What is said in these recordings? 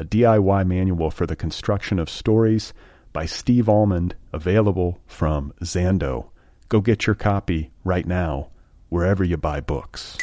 a DIY manual for the construction of stories by Steve Almond, available from Zando. Go get your copy right now, wherever you buy books.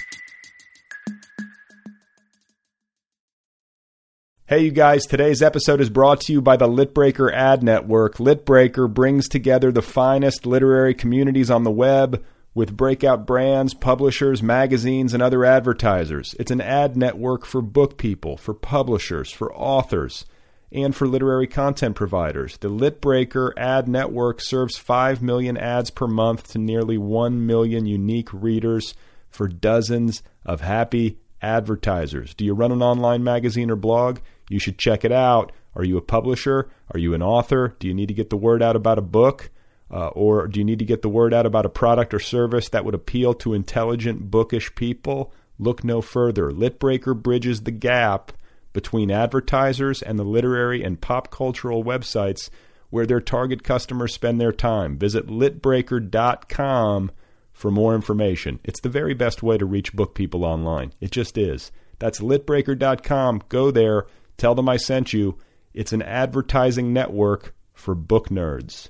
Hey, you guys, today's episode is brought to you by the Litbreaker Ad Network. Litbreaker brings together the finest literary communities on the web with breakout brands, publishers, magazines, and other advertisers. It's an ad network for book people, for publishers, for authors, and for literary content providers. The Litbreaker ad network serves 5 million ads per month to nearly 1 million unique readers for dozens of happy advertisers. Do you run an online magazine or blog? You should check it out. Are you a publisher? Are you an author? Do you need to get the word out about a book? Uh, or do you need to get the word out about a product or service that would appeal to intelligent, bookish people? Look no further. Litbreaker bridges the gap between advertisers and the literary and pop cultural websites where their target customers spend their time. Visit litbreaker.com for more information. It's the very best way to reach book people online. It just is. That's litbreaker.com. Go there, tell them I sent you. It's an advertising network for book nerds.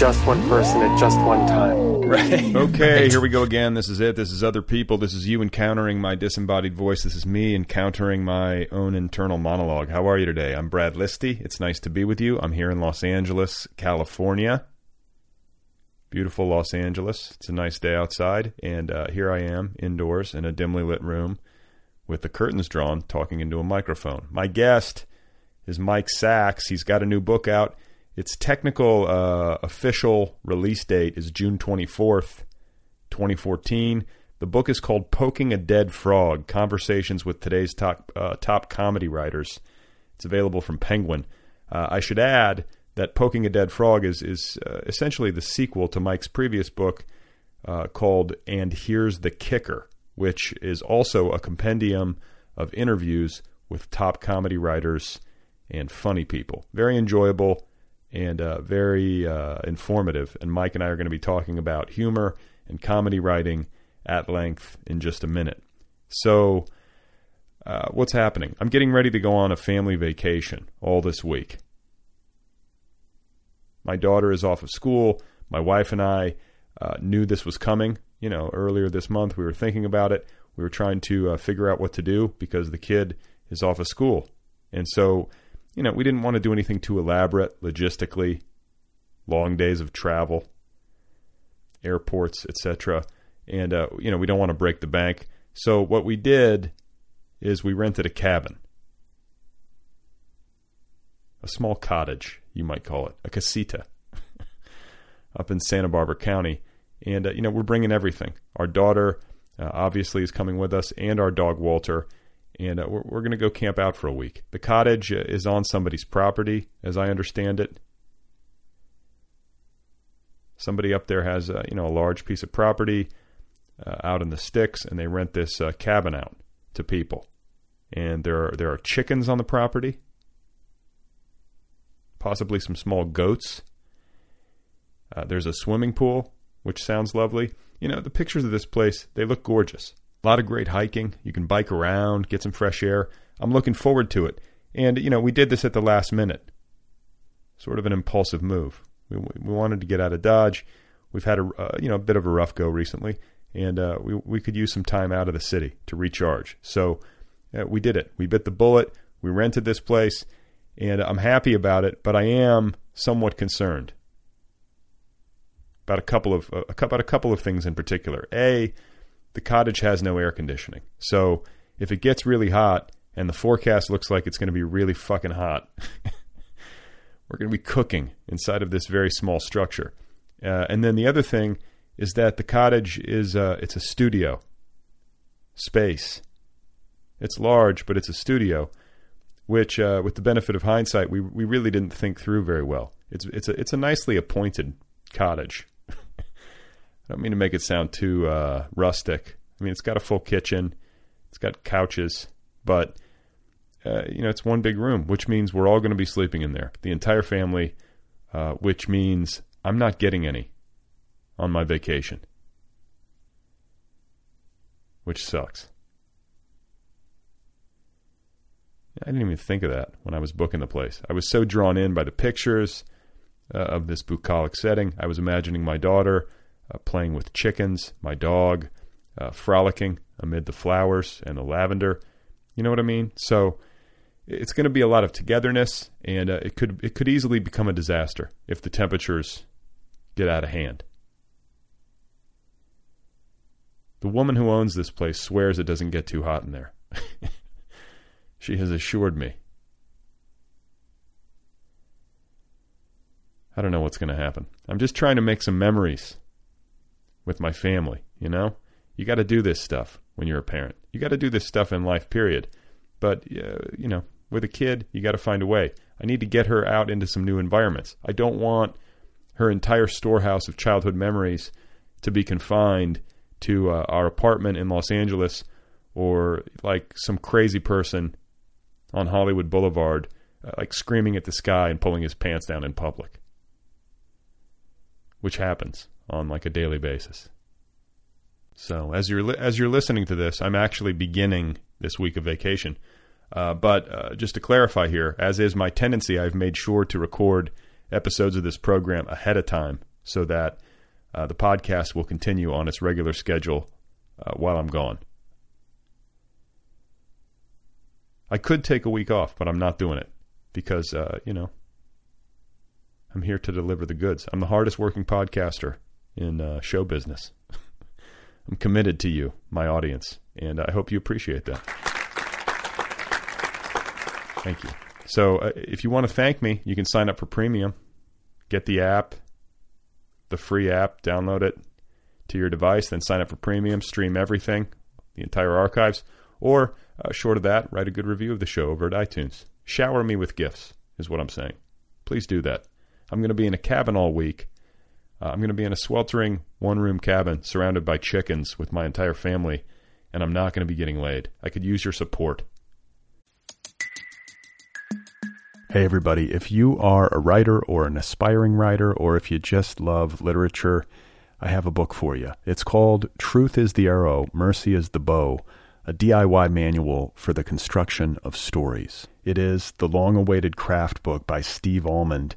Just one person at just one time. Right. Okay, here we go again. This is it. This is other people. This is you encountering my disembodied voice. This is me encountering my own internal monologue. How are you today? I'm Brad Listi. It's nice to be with you. I'm here in Los Angeles, California. Beautiful Los Angeles. It's a nice day outside, and uh, here I am indoors in a dimly lit room with the curtains drawn, talking into a microphone. My guest is Mike Sacks. He's got a new book out. Its technical uh, official release date is June 24th, 2014. The book is called Poking a Dead Frog Conversations with Today's Top, uh, top Comedy Writers. It's available from Penguin. Uh, I should add that Poking a Dead Frog is, is uh, essentially the sequel to Mike's previous book uh, called And Here's the Kicker, which is also a compendium of interviews with top comedy writers and funny people. Very enjoyable and uh, very uh, informative. And Mike and I are going to be talking about humor and comedy writing at length in just a minute. So, uh, what's happening? I'm getting ready to go on a family vacation all this week. My daughter is off of school. My wife and I uh, knew this was coming. You know, earlier this month we were thinking about it. We were trying to uh, figure out what to do because the kid is off of school. And so you know, we didn't want to do anything too elaborate logistically, long days of travel, airports, etc. And uh, you know, we don't want to break the bank. So what we did is we rented a cabin, a small cottage, you might call it, a casita, up in Santa Barbara County. And uh, you know, we're bringing everything. Our daughter uh, obviously is coming with us, and our dog Walter and uh, we're, we're going to go camp out for a week. The cottage uh, is on somebody's property, as I understand it. Somebody up there has a, you know a large piece of property uh, out in the sticks, and they rent this uh, cabin out to people. And there are there are chickens on the property, possibly some small goats. Uh, there's a swimming pool, which sounds lovely. You know, the pictures of this place, they look gorgeous. A lot of great hiking. You can bike around, get some fresh air. I'm looking forward to it. And, you know, we did this at the last minute. Sort of an impulsive move. We, we wanted to get out of Dodge. We've had a, uh, you know, a bit of a rough go recently, and uh, we, we could use some time out of the city to recharge. So uh, we did it. We bit the bullet. We rented this place, and I'm happy about it, but I am somewhat concerned about a couple of uh, about a couple of things in particular. A, the cottage has no air conditioning, so if it gets really hot and the forecast looks like it's going to be really fucking hot, we're going to be cooking inside of this very small structure. Uh, and then the other thing is that the cottage is uh, it's a studio space. It's large, but it's a studio, which, uh, with the benefit of hindsight, we we really didn't think through very well. It's it's a it's a nicely appointed cottage. I don't mean to make it sound too uh, rustic. I mean, it's got a full kitchen, it's got couches, but uh, you know, it's one big room, which means we're all going to be sleeping in there, the entire family. Uh, which means I'm not getting any on my vacation, which sucks. I didn't even think of that when I was booking the place. I was so drawn in by the pictures uh, of this bucolic setting. I was imagining my daughter uh, playing with chickens, my dog uh, frolicking amid the flowers and the lavender. You know what I mean? So it's going to be a lot of togetherness, and uh, it could it could easily become a disaster if the temperatures get out of hand. The woman who owns this place swears it doesn't get too hot in there. she has assured me. I don't know what's going to happen. I'm just trying to make some memories with my family, you know? You got to do this stuff when you're a parent. You got to do this stuff in life, period. But, uh, you know, with a kid, you got to find a way. I need to get her out into some new environments. I don't want her entire storehouse of childhood memories to be confined to uh, our apartment in Los Angeles or like some crazy person on Hollywood Boulevard, uh, like screaming at the sky and pulling his pants down in public, which happens on like a daily basis. So as you're li- as you're listening to this, I'm actually beginning this week of vacation. Uh, but uh, just to clarify here, as is my tendency, I've made sure to record episodes of this program ahead of time so that uh, the podcast will continue on its regular schedule uh, while I'm gone. I could take a week off, but I'm not doing it because, uh, you know, I'm here to deliver the goods. I'm the hardest working podcaster in uh, show business. I'm committed to you, my audience, and I hope you appreciate that. Thank you. So, uh, if you want to thank me, you can sign up for premium. Get the app, the free app, download it to your device, then sign up for premium, stream everything, the entire archives, or uh, short of that, write a good review of the show over at iTunes. Shower me with gifts, is what I'm saying. Please do that. I'm going to be in a cabin all week. Uh, I'm going to be in a sweltering one room cabin surrounded by chickens with my entire family, and I'm not going to be getting laid. I could use your support. Hey, everybody. If you are a writer or an aspiring writer, or if you just love literature, I have a book for you. It's called Truth is the Arrow, Mercy is the Bow, a DIY manual for the construction of stories. It is the long awaited craft book by Steve Almond,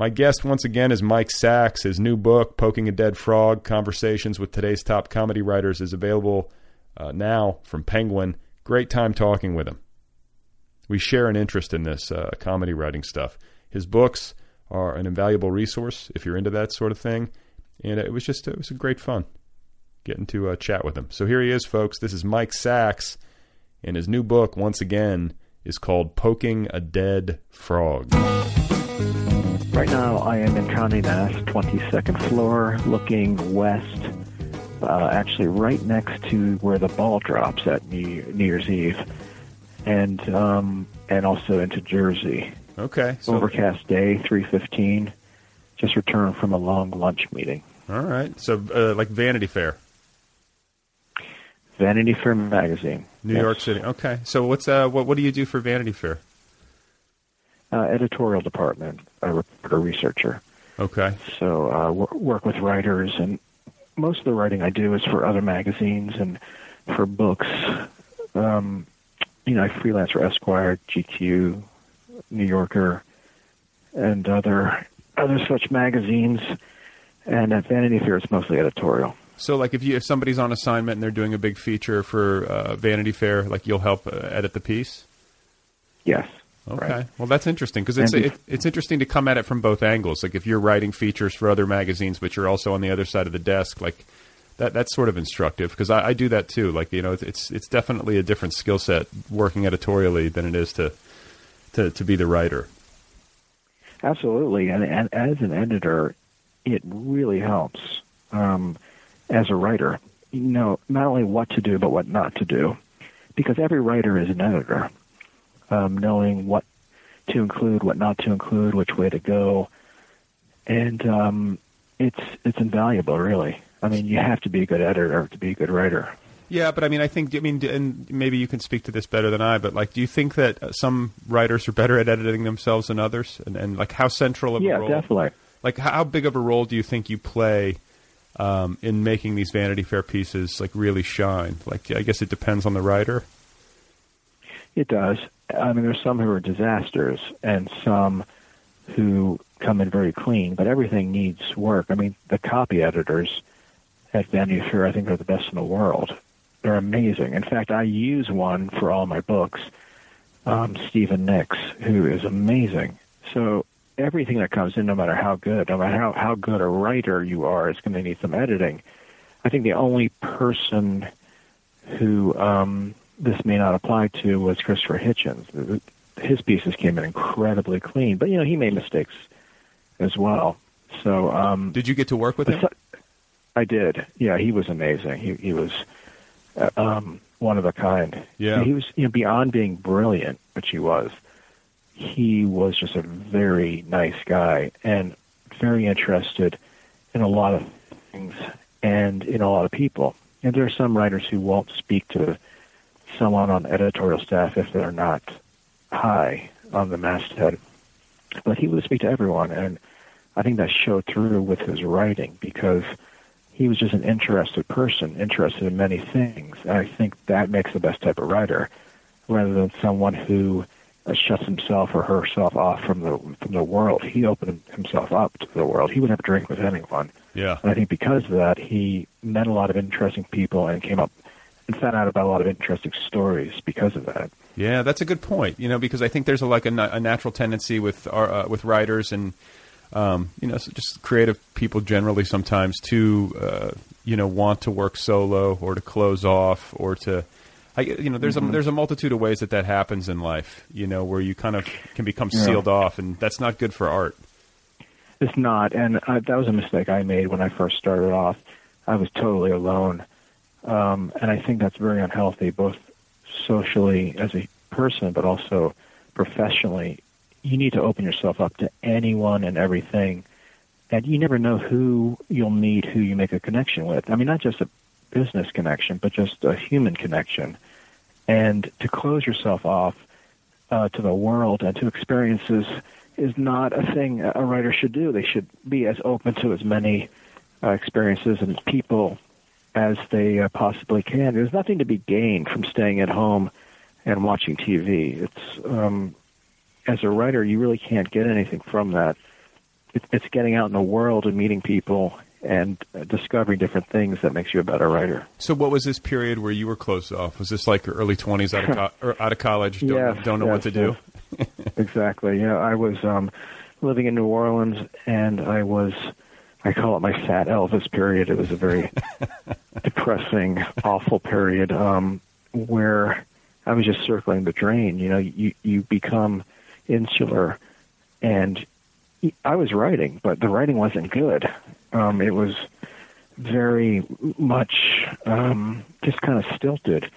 My guest once again is Mike Sacks. His new book, Poking a Dead Frog Conversations with Today's Top Comedy Writers, is available uh, now from Penguin. Great time talking with him. We share an interest in this uh, comedy writing stuff. His books are an invaluable resource if you're into that sort of thing, and it was just it was a great fun getting to uh, chat with him. So here he is, folks. This is Mike Sacks, and his new book, once again, is called "Poking a Dead Frog." Right now, I am in Condé Nast, 22nd floor, looking west, uh, actually right next to where the ball drops at New, New Year's Eve, and um, and also into Jersey. Okay, so Overcast day, 3:15. Just returned from a long lunch meeting. all right, so uh, like Vanity Fair, Vanity Fair magazine. New Yes. York City. Okay, so what's uh what what do you do for Vanity Fair? Uh, editorial department, a reporter researcher. Okay, So uh, wor- work with writers, and most of the writing I do is for other magazines and for books. Um, you know, I freelance for Esquire, GQ, New Yorker, and other other such magazines. And at Vanity Fair, it's mostly editorial. so like if you if somebody's on assignment and they're doing a big feature for uh, Vanity Fair, like you'll help uh, edit the piece. Yes. Okay, Right. well that's interesting because it's it, it's interesting to come at it from both angles. Like if you're writing features for other magazines, but you're also on the other side of the desk, like that that's sort of instructive because I, I do that too. Like you know, it's it's, it's definitely a different skill set working editorially than it is to to to be the writer. Absolutely, and, and as an editor, it really helps. Um, as a writer, you know not only what to do but what not to do, because every writer is an editor. Um, knowing what to include, what not to include, which way to go, and um, it's it's invaluable, really. I mean, you have to be a good editor to be a good writer. Yeah, but I mean, I think, I mean, and maybe you can speak to this better than I, but like, do you think that uh, some writers are better at editing themselves than others? And, and like, how central of yeah, a role? definitely. Like, how big of a role do you think you play um, in making these Vanity Fair pieces like really shine? Like, I guess it depends on the writer. It does. I mean, there's some who are disasters and some who come in very clean, but everything needs work. I mean, the copy editors at Vanity Fair, I think, are the best in the world. They're amazing. In fact, I use one for all my books, um, Stephen Nix, who is amazing. So everything that comes in, no matter how good, no matter how, how good a writer you are, is going to need some editing. I think the only person who um, this may not apply to was Christopher Hitchens. His pieces came in incredibly clean, but you know he made mistakes as well. So um, Did you get to work with him? I did. Yeah, he was amazing. He he was uh, um, one of a kind. Yeah. he was you know beyond being brilliant, which he was. He was just a very nice guy and very interested in a lot of things and in a lot of people. And there are some writers who won't speak to someone on editorial staff if they're not high on the masthead. But he would speak to everyone, and I think that showed through with his writing because he was just an interested person, interested in many things. And I think that makes the best type of writer, rather than someone who uh, shuts himself or herself off from the from the world. He opened himself up to the world. He would have a drink with anyone. Yeah. And I think because of that, he met a lot of interesting people and came up and found out about a lot of interesting stories because of that. Yeah, that's a good point. You know, because I think there's a, like a, a natural tendency with our, uh, with writers and um, you know just creative people generally sometimes to uh, you know want to work solo or to close off or to I, you know there's a there's a multitude of ways that that happens in life. You know where you kind of can become Yeah. sealed off, and that's not good for art. It's not, and uh, that was a mistake I made when I first started off. I was totally alone, um, and I think that's very unhealthy, both socially as a person, but also professionally. You need to open yourself up to anyone and everything, and you never know who you'll meet, who you make a connection with. I mean, not just a business connection, but just a human connection. And to close yourself off uh, to the world and to experiences is not a thing a writer should do. They should be as open to as many uh, experiences and people as they uh, possibly can. There's nothing to be gained from staying at home and watching TV. It's um, as a writer, you really can't get anything from that. It, it's getting out in the world and meeting people and uh, discovering different things that makes you a better writer. So, what was this period where you were closed off? Was this like your early twenties out of co- or out of college? Don't, Yes, don't know what to do. yes. exactly. Yeah, I was um, living in New Orleans, and I was. I call it my fat Elvis period. It was a very depressing, awful period um, where I was just circling the drain. You know, you you become insular, and I was writing, but the writing wasn't good. Um, it was very much um, just kind of stilted,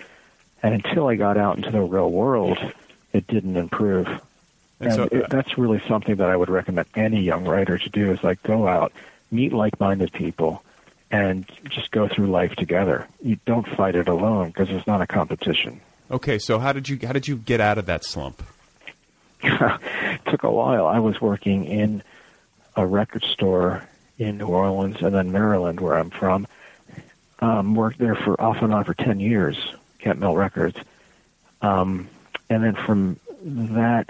and until I got out into the real world, it didn't improve. And And so- it, that's really something that I would recommend any young writer to do is like go out, meet like-minded people, and just go through life together. You don't fight it alone because it's not a competition. Okay, so how did you how did you get out of that slump? it took a while. I was working in a record store in New Orleans and then Maryland, where I'm from. Um, worked there for off and on for ten years, Kent Mill Records. Um, and then from that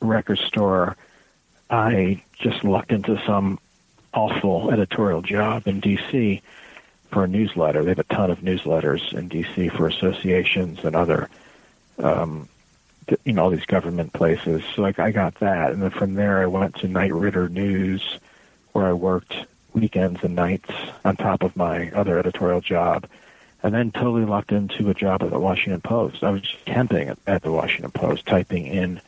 record store, I just lucked into some awful editorial job in D.C. for a newsletter. They have a ton of newsletters in D.C. for associations and other um, you know all these government places. So like I got that, and then from there I went to Knight Ridder News, where I worked weekends and nights on top of my other editorial job, and then totally locked into a job at the Washington Post. I was at, at the Washington Post, typing in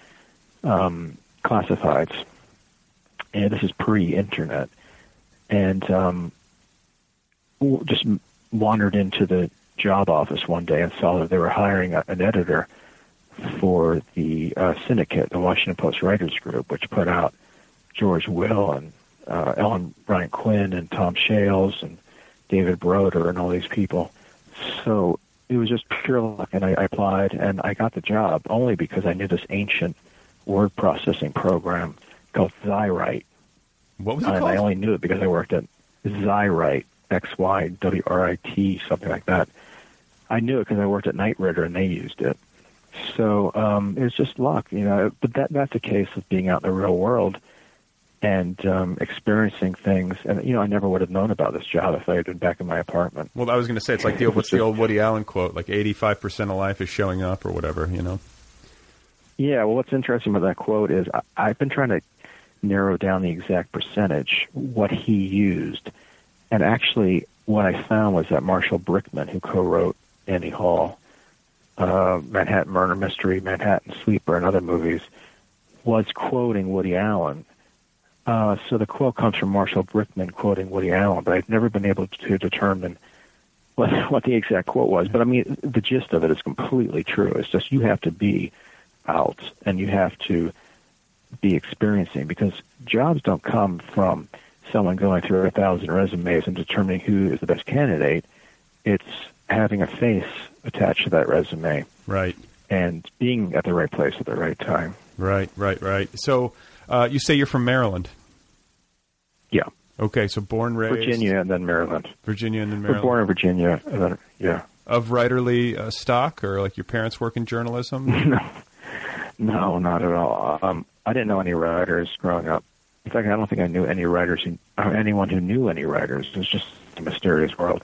um, classifieds, and this is pre-internet, and um, just wandered into the job office one day and saw that they were hiring an editor for the uh, syndicate, the Washington Post Writers Group, which put out George Will and uh, Ellen Bryant Quinn and Tom Shales and David Broder and all these people. So it was just pure luck, and I, I applied and I got the job only because I knew this ancient word processing program called Xywrite. What was it And called? I only knew it because I worked at Xywrite, X Y W R I T, something like that. I knew it because I worked at Knight Ridder and they used it. So um, it was just luck, you know. But that that's a case of being out in the real world and um, experiencing things. And you know, I never would have known about this job if I had been back in my apartment. Well, I was going to say it's like the what's the old Woody Allen quote? Like eighty five percent of life is showing up, or whatever. You know. Yeah, well, what's interesting about that quote is I, I've been trying to narrow down the exact percentage, what he used. And actually, what I found was that Marshall Brickman, who co wrote Annie Hall, uh, Manhattan Murder Mystery, Manhattan Sleeper, and other movies, was quoting Woody Allen. Uh, so the quote comes from Marshall Brickman quoting Woody Allen, but I've never been able to determine what, what the exact quote was. But I mean, the gist of it is completely true. It's just you have to be out and you have to be experiencing because jobs don't come from someone going through a thousand resumes and determining who is the best candidate. It's having a face attached to that resume Right. and being at the right place at the right time. Right. Right. Right. So uh, you say you're from Maryland. Yeah. Okay. So born raised Virginia and then Maryland. Virginia, and then We're Maryland. born in Virginia and then, yeah. of writerly uh, stock, or like your parents work in journalism. no, no, not at all. Um, I didn't know any writers growing up. In fact, I don't think I knew any writers who, or anyone who knew any writers. It was just a mysterious world.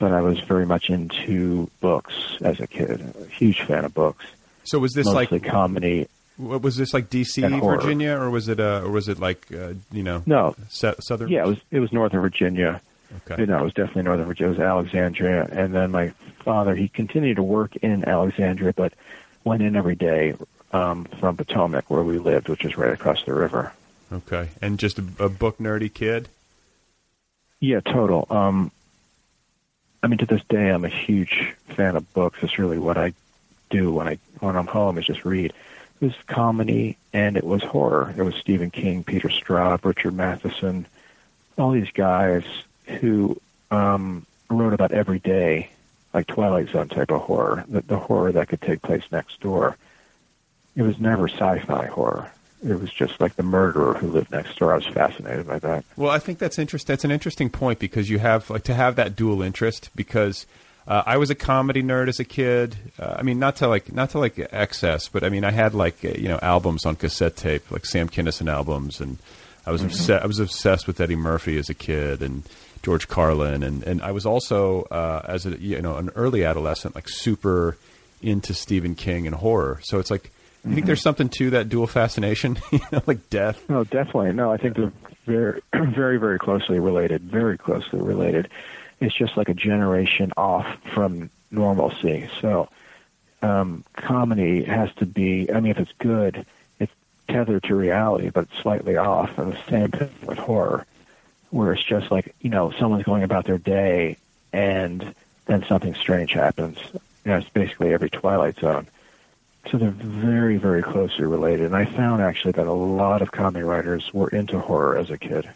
But I was very much into books as a kid. A huge fan of books. So was this like Mostly like comedy. what was this like DC, Virginia, or was it uh, or was it like uh, you know No, southern? yeah, it was it was Northern Virginia. Okay. You know, it was definitely Northern Virginia. It was Alexandria, and then my father he continued to work in Alexandria, but went in every day um, from Potomac, where we lived, which is right across the river. Okay. And just a, a book nerdy kid. Yeah, total. Um, I mean, to this day, I'm a huge fan of books. It's really what I do when I when I'm home is just read. It was comedy and it was horror. It was Stephen King, Peter Straub, Richard Matheson, all these guys who um, wrote about every day, like Twilight Zone type of horror, the, the horror that could take place next door. It was never sci-fi horror. It was just like the murderer who lived next door. I was fascinated by that. Well, I think that's interest. That's an interesting point because you have like to have that dual interest. Because uh, I was a comedy nerd as a kid. Uh, I mean, not to like not to like excess, but I mean, I had like uh, you know albums on cassette tape, like Sam Kinison albums, and I was obsessed. I was obsessed with Eddie Murphy as a kid, and George Carlin, and and I was also uh, as a you know an early adolescent like super into Stephen King and horror. So it's like you think there's something to that dual fascination, you know, like death. No, definitely. No, I think they're very, very, very closely related. Very closely related. It's just like a generation off from normalcy. So, um, comedy has to be. I mean, if it's good, it's tethered to reality, but slightly off. And the same thing with horror, where it's just like you know someone's going about their day, and then something strange happens. You know, it's basically every Twilight Zone. So they're very, very closely related. And I found actually that a lot of comedy writers were into horror as a kid,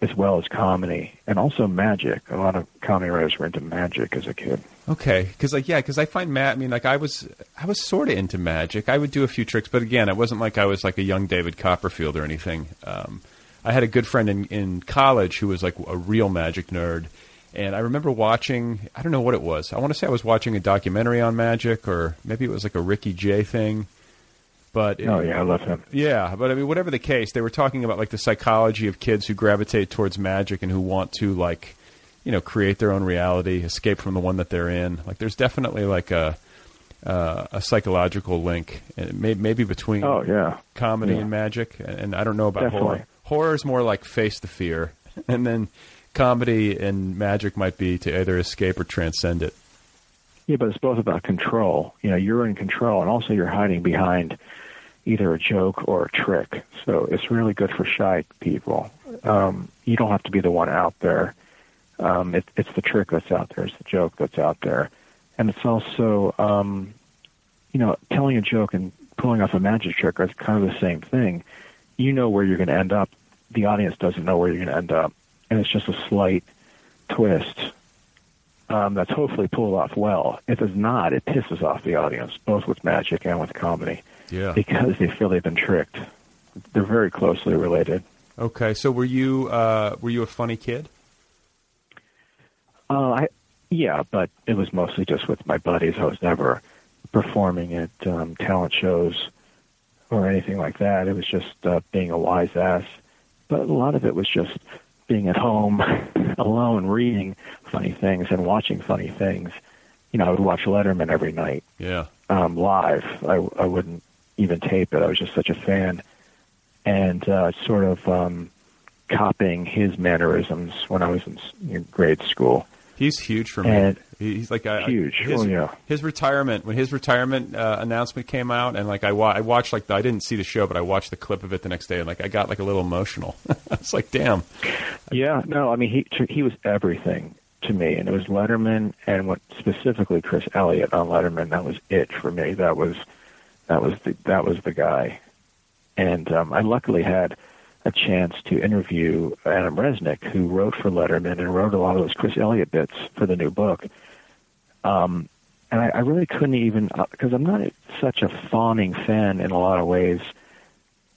as well as comedy, and also magic. A lot of comedy writers were into magic as a kid. Okay, because like yeah, because I find Matt. I mean, like I was I was sort of into magic. I would do a few tricks, but again, it wasn't like I was like a young David Copperfield or anything. Um, I had a good friend in in college who was like a real magic nerd and I remember watching, I don't know what it was. I want to say I was watching a documentary on magic, or maybe it was like a Ricky Jay thing. But it, Oh yeah, I love him. yeah, but I mean, whatever the case, they were talking about like the psychology of kids who gravitate towards magic and who want to like, you know, create their own reality, escape from the one that they're in. Like, there's definitely like a uh, a psychological link, and may, maybe between Oh yeah. comedy Yeah. and magic. And, and I don't know about Definitely. horror. Horror is more like face the fear, and then comedy and magic might be to either escape or transcend it. Yeah, but it's both about control. You know, you're in control, and also you're hiding behind either a joke or a trick. So it's really good for shy people. Um, you don't have to be the one out there. Um, it, it's the trick that's out there. It's the joke that's out there, and it's also, um, you know, telling a joke and pulling off a magic trick are kind of the same thing. You know where you're going to end up. The audience doesn't know where you're going to end up, and it's just a slight twist um, that's hopefully pulled off well. If it's not, it pisses off the audience, both with magic and with comedy, Yeah. because they feel they've been tricked. They're very closely related. Okay, so were you uh, were you a funny kid? Uh, I, yeah, but it was mostly just with my buddies. I was never performing at um, talent shows or anything like that. It was just uh, being a wise ass. But a lot of it was just being at home alone, reading funny things and watching funny things. You know, I would watch Letterman every night Yeah. um, live. I, I wouldn't even tape it. I was just such a fan, and uh, sort of um, copying his mannerisms when I was in in grade school. He's huge for me. He's like I, I- Huge. His, Oh, yeah. His retirement when his retirement uh, announcement came out, and like I, wa- I watched like the, I didn't see the show, but I watched the clip of it the next day, and like I got like a little emotional. it's like damn. Yeah, no, I mean he he was everything to me, and it was Letterman and what specifically Chris Elliott on Letterman. That was it for me. That was that was the that was the guy, and um, I luckily had a chance to interview Adam Resnick, who wrote for Letterman and wrote a lot of those Chris Elliott bits for the new book. Um, and I, I really couldn't even because I'm not such a fawning fan in a lot of ways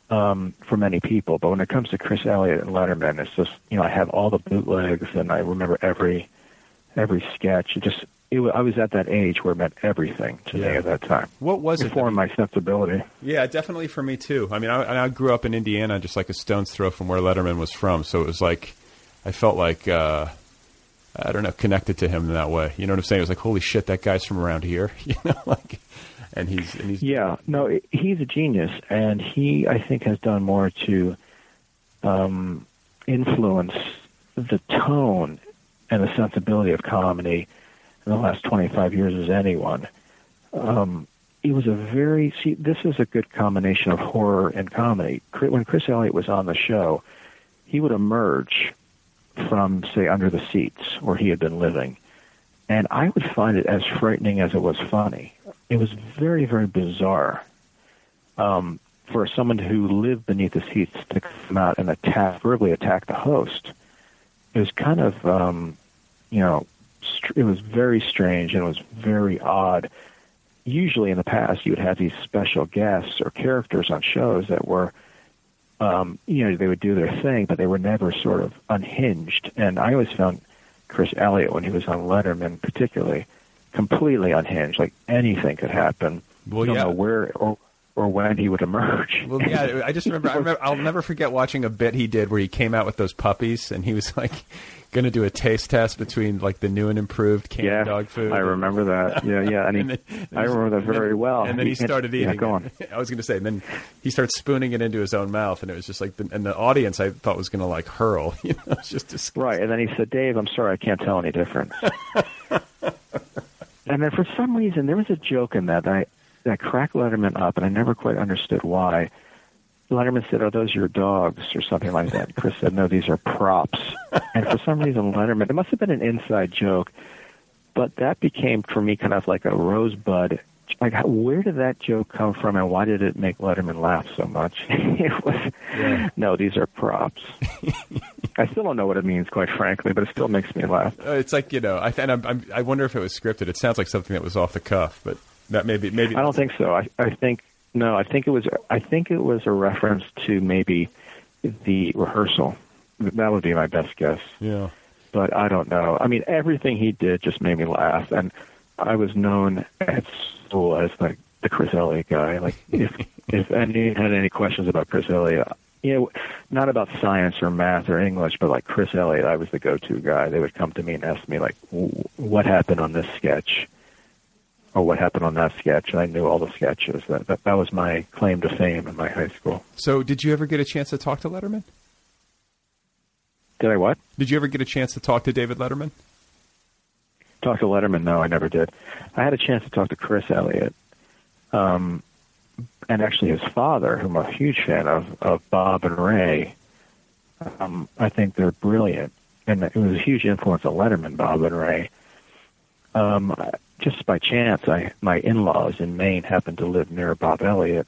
um, for many people. But when it comes to Chris Elliott and Letterman, it's just you know I have all the bootlegs and I remember every every sketch. It just it, I was at that age where it meant everything to me Yeah. at that time. What was It it? formed my sensibility. Yeah, definitely for me too. I mean, I, I grew up in Indiana, just like a stone's throw from where Letterman was from. So it was like, I felt like, uh, I don't know, connected to him in that way. You know what I'm saying? It was like, holy shit, that guy's from around here. You know, like, and he's and he's Yeah, no, he's a genius, and he I think has done more to um, influence the tone and the sensibility of comedy in the last 25 years as anyone. Um, it was a very see. This is a good combination of horror and comedy. When Chris Elliott was on the show, he would emerge from say under the seats where he had been living, and I would find it as frightening as it was funny. It was very, very bizarre um, for someone who lived beneath the seats to come out and attack, verbally attack the host. It was kind of, um, you know, it was very strange and it was very odd. Usually in the past, you would have these special guests or characters on shows that were, um, you know, they would do their thing, but they were never sort of unhinged. And I always found Chris Elliott, when he was on Letterman, particularly, completely unhinged. Like anything could happen. Well, you don't yeah. know where or or when he would emerge. Well, yeah, I just remember, I remember. I'll never forget watching a bit he did where he came out with those puppies, and he was like going to do a taste test between like the new and improved canned yeah, dog food. I remember that. Yeah, yeah, and, he, And then- I remember that very well. And then he started eating. Yeah, go on. I was going to say, and then he started spooning it into his own mouth, and it was just like, the, and the audience I thought was going to like hurl. You know, it's just disgusting. Right, and then he said, "Dave, I'm sorry, I can't tell any difference." and then for some reason, there was a joke in that that, I, that cracked Letterman up, and I never quite understood why. Letterman said, "Are those your dogs?" or something like that. Chris said, "No, these are props." and for some reason, Letterman, it must have been an inside joke, but that became for me kind of like a rosebud. Like, where did that joke come from, and why did it make Letterman laugh so much? it was, no, these are props. I still don't know what it means, quite frankly, but it still makes me laugh. Uh, It's like you know, I and I'm, I'm, I wonder if it was scripted. It sounds like something that was off the cuff, but that maybe maybe I don't think so. I, I think no. I think it was. I think it was a reference to maybe the rehearsal. That would be my best guess. Yeah. But I don't know. I mean, everything he did just made me laugh, and I was known at school as like the Chris Elliott guy. Like if if anyone had any questions about Chris Elliott, you know, not about science or math or English, but like Chris Elliott, I was the go-to guy. They would come to me and ask me like, "W- "What happened on this sketch?" Or what happened on that sketch, and I knew all the sketches. That that, that was my claim to fame in my high school. So, did you ever get a chance to talk to Letterman? Did I what? Did you ever get a chance to talk to David Letterman? Talk to Letterman? No, I never did. I had a chance to talk to Chris Elliott, um, and actually his father, whom I'm a huge fan of, of Bob and Ray. Um, I think they're brilliant, and it was a huge influence on Letterman, Bob and Ray. Um, just by chance, I my in-laws in Maine happened to live near Bob Elliott,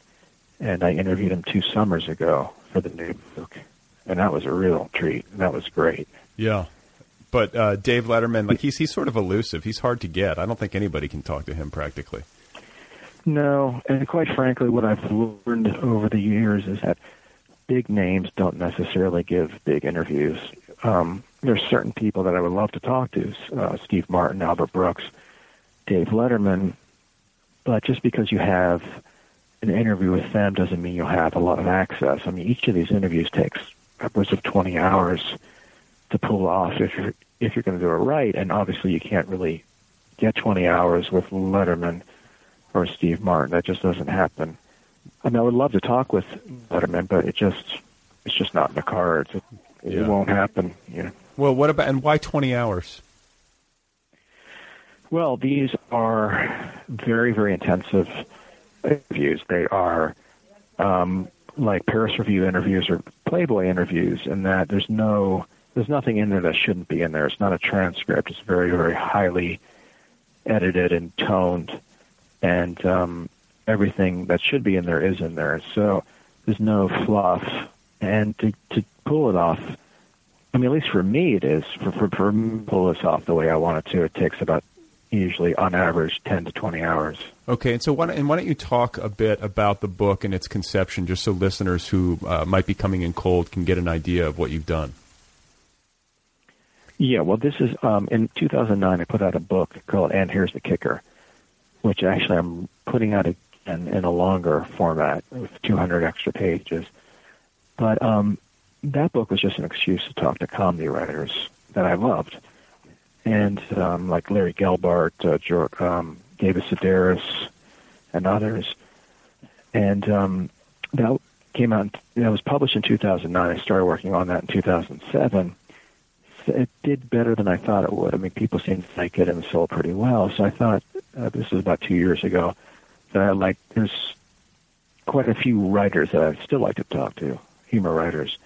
and I interviewed him two summers ago for the new book, and that was a real treat. That was great. Yeah. But uh, Dave Letterman, like he's he's sort of elusive. He's hard to get. I don't think anybody can talk to him practically. No, and quite frankly, what I've learned over the years is that big names don't necessarily give big interviews. Um, there's certain people that I would love to talk to: uh, Steve Martin, Albert Brooks, Dave Letterman. But just because you have an interview with them doesn't mean you'll have a lot of access. I mean, each of these interviews takes upwards of 20 hours to pull off if you're if you're going to do it right, and obviously you can't really get 20 hours with Letterman or Steve Martin. That just doesn't happen. I mean, I would love to talk with Letterman, but it just it's just not in the cards. It, it Yeah. won't happen. You know. Well, what about and why twenty hours? Well, these are very, very intensive interviews. They are um, like Paris Review interviews or Playboy interviews, in that there's no, there's nothing in there that shouldn't be in there. It's not a transcript. It's very, very highly edited and toned, and um, everything that should be in there is in there. So there's no fluff, and to to pull it off I mean, at least for me, it is. For, for, for pull this off the way I want it to, it takes about usually, on average, 10 to 20 hours. Okay, and so why and why don't you talk a bit about the book and its conception, just so listeners who uh, might be coming in cold can get an idea of what you've done. Yeah, well, this is um, in 2009. I put out a book called "And Here's the Kicker," which actually I'm putting out again in a longer format with 200 extra pages. But um, that book was just an excuse to talk to comedy writers that I loved, and um, like Larry Gelbart, uh, George, um, David Sedaris, and others. And um, that came out. That was published in 2009. I started working on that in 2007 it did better than I thought it would. I mean, people seemed to like it and sold pretty well. So I thought uh, this was about two years ago that I like. There's quite a few writers that I still like to talk to, humor writers.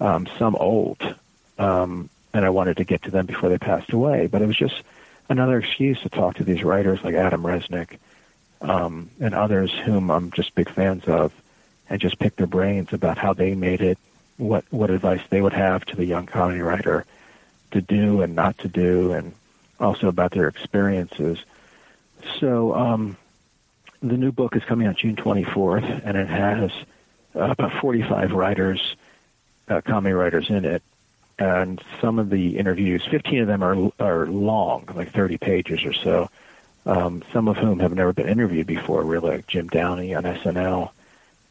Um, some old, um, and I wanted to get to them before they passed away. But it was just another excuse to talk to these writers like Adam Resnick um, and others whom I'm just big fans of, and just pick their brains about how they made it, what what advice they would have to the young comedy writer to do and not to do, and also about their experiences. So um, the new book is coming out June 24th, and it has uh, about 45 writers, uh, comedy writers in it. And some of the interviews, 15 of them are are long, like 30 pages or so. Um, some of whom have never been interviewed before, really, like Jim Downey on SNL,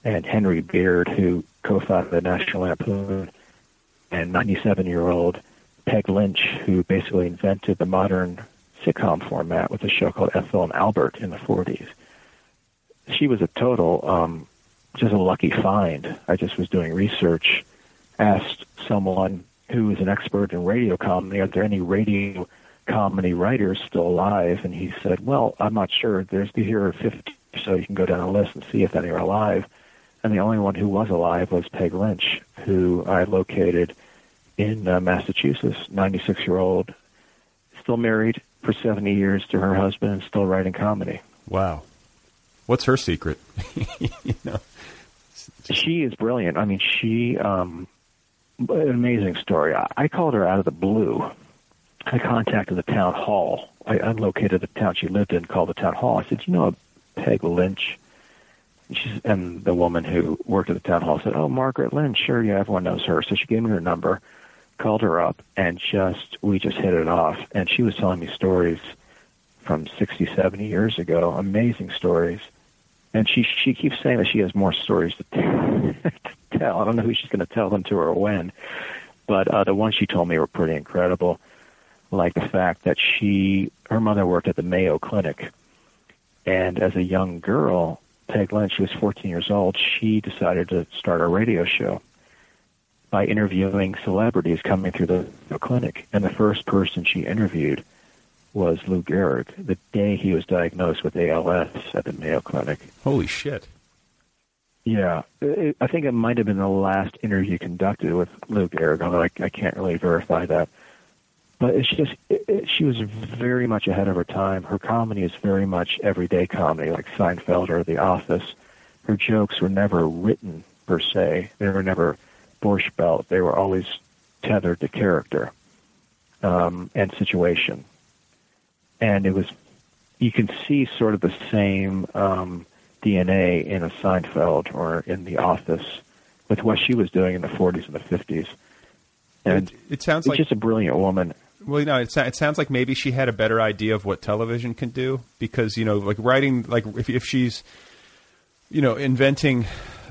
and Henry Beard, who co-founded the National Lampoon, and 97-year-old Peg Lynch, who basically invented the modern sitcom format with a show called Ethel and Albert in the 40s. She was a total, um, just a lucky find. I just was doing research, asked someone who is an expert in radio comedy, are there any radio comedy writers still alive? And he said, well, I'm not sure. There's here are 50, so you can go down the list and see if any are alive. And the only one who was alive was Peg Lynch, who I located in uh, Massachusetts, 96 year old, still married for 70 years to her husband and still writing comedy. Wow. What's her secret? you know. She is brilliant. I mean, she, um, an amazing story. I, I called her out of the blue. I contacted the town hall. I unlocated the town she lived in, called the town hall. I said, you know Peg Lynch? And, she's, and the woman who worked at the town hall said, oh, Margaret Lynch, sure, yeah, everyone knows her. So she gave me her number called her up and just we just hit it off and she was telling me stories from 60 70 years ago amazing stories and she she keeps saying that she has more stories to, to tell i don't know who she's going to tell them to or when but uh the ones she told me were pretty incredible like the fact that she her mother worked at the mayo clinic and as a young girl peg lynch she was 14 years old she decided to start a radio show by interviewing celebrities coming through the, the clinic. And the first person she interviewed was Lou Gehrig, the day he was diagnosed with ALS at the Mayo Clinic. Holy shit. Yeah, it, I think it might have been the last interview conducted with Luke although I, I can't really verify that. But it's just, it, it, she was very much ahead of her time. Her comedy is very much everyday comedy, like Seinfeld or The Office. Her jokes were never written per se. They were never Borscht Belt, they were always tethered to character um, and situation. And it was, you can see sort of the same um, DNA in a Seinfeld or in The Office with what she was doing in the 40s and the 50s. And it, it sounds like just a brilliant woman. Well, you know, it, it sounds like maybe she had a better idea of what television can do because you know, like writing, like if if she's, you know, inventing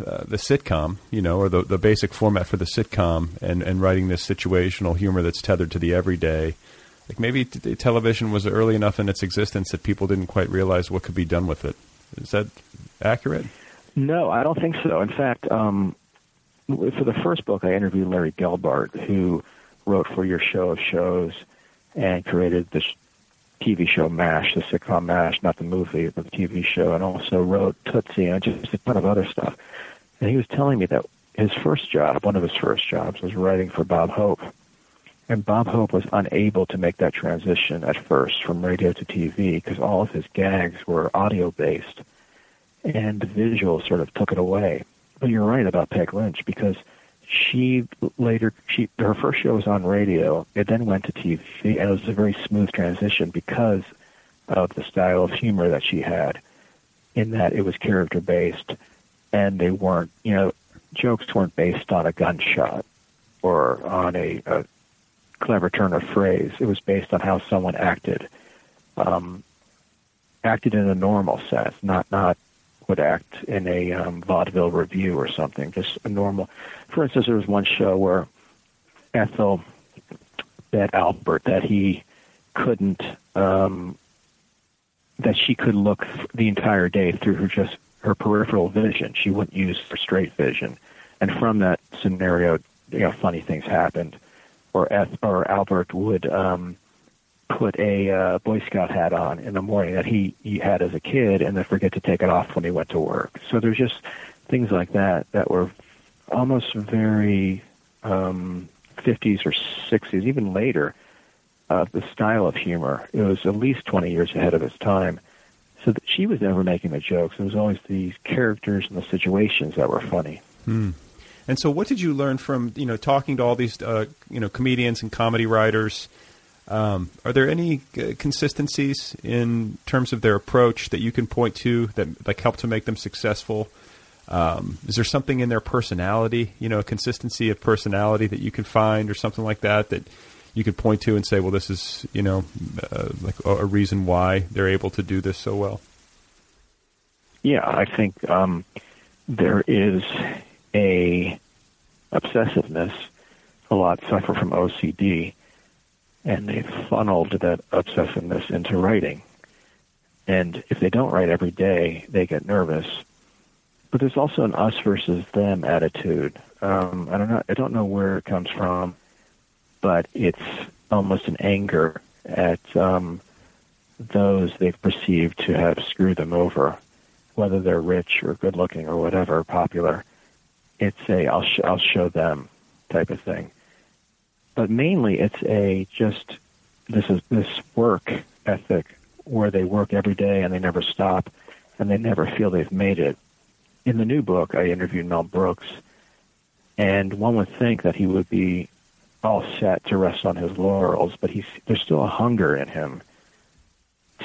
uh, the sitcom, you know, or the the basic format for the sitcom, and and writing this situational humor that's tethered to the everyday. Like maybe t- television was early enough in its existence that people didn't quite realize what could be done with it. Is that accurate? No, I don't think so. In fact, um, for the first book, I interviewed Larry Gelbart, who wrote for your show of shows and created the TV show MASH, the sitcom MASH, not the movie, but the TV show, and also wrote Tootsie and just a ton of other stuff. And he was telling me that his first job, one of his first jobs, was writing for Bob Hope. And Bob Hope was unable to make that transition at first from radio to TV because all of his gags were audio based and the visual sort of took it away. But you're right about Peg Lynch because she later she her first show was on radio. It then went to TV, and it was a very smooth transition because of the style of humor that she had. In that it was character based, and they weren't, you know, jokes weren't based on a gunshot or on a, a clever turn of phrase. It was based on how someone acted, um, acted in a normal sense, not not would act in a um, vaudeville revue or something. Just a normal. For instance, there was one show where Ethel bet Albert that he couldn't, um, that she could look the entire day through her just her peripheral vision. She wouldn't use her straight vision. And from that scenario, you know, funny things happened. Or Eth, or Albert would um, put a uh, Boy Scout hat on in the morning that he, he had as a kid and then forget to take it off when he went to work. So there's just things like that that were almost very um, 50s or 60s, even later, uh, the style of humor. It was at least 20 years ahead of its time. So that she was never making the jokes. It was always these characters and the situations that were funny. Hmm. And so, what did you learn from you know talking to all these uh, you know comedians and comedy writers? Um, are there any uh, consistencies in terms of their approach that you can point to that like help to make them successful? Um, is there something in their personality, you know, a consistency of personality that you can find, or something like that that you could point to and say, well, this is you know uh, like a, a, reason why they're able to do this so well? Yeah, I think um, there is a obsessiveness. A lot suffer from OCD, and they funneled that obsessiveness into writing. And if they don't write every day, they get nervous. But there's also an us versus them attitude. Um, I don't know. I don't know where it comes from, but it's almost an anger at um, those they've perceived to have screwed them over, whether they're rich or good looking or whatever, popular. It's a I'll sh- I'll show them type of thing. But mainly, it's a just this is this work ethic where they work every day and they never stop and they never feel they've made it. In the new book, I interviewed Mel Brooks, and one would think that he would be all set to rest on his laurels, but he's there's still a hunger in him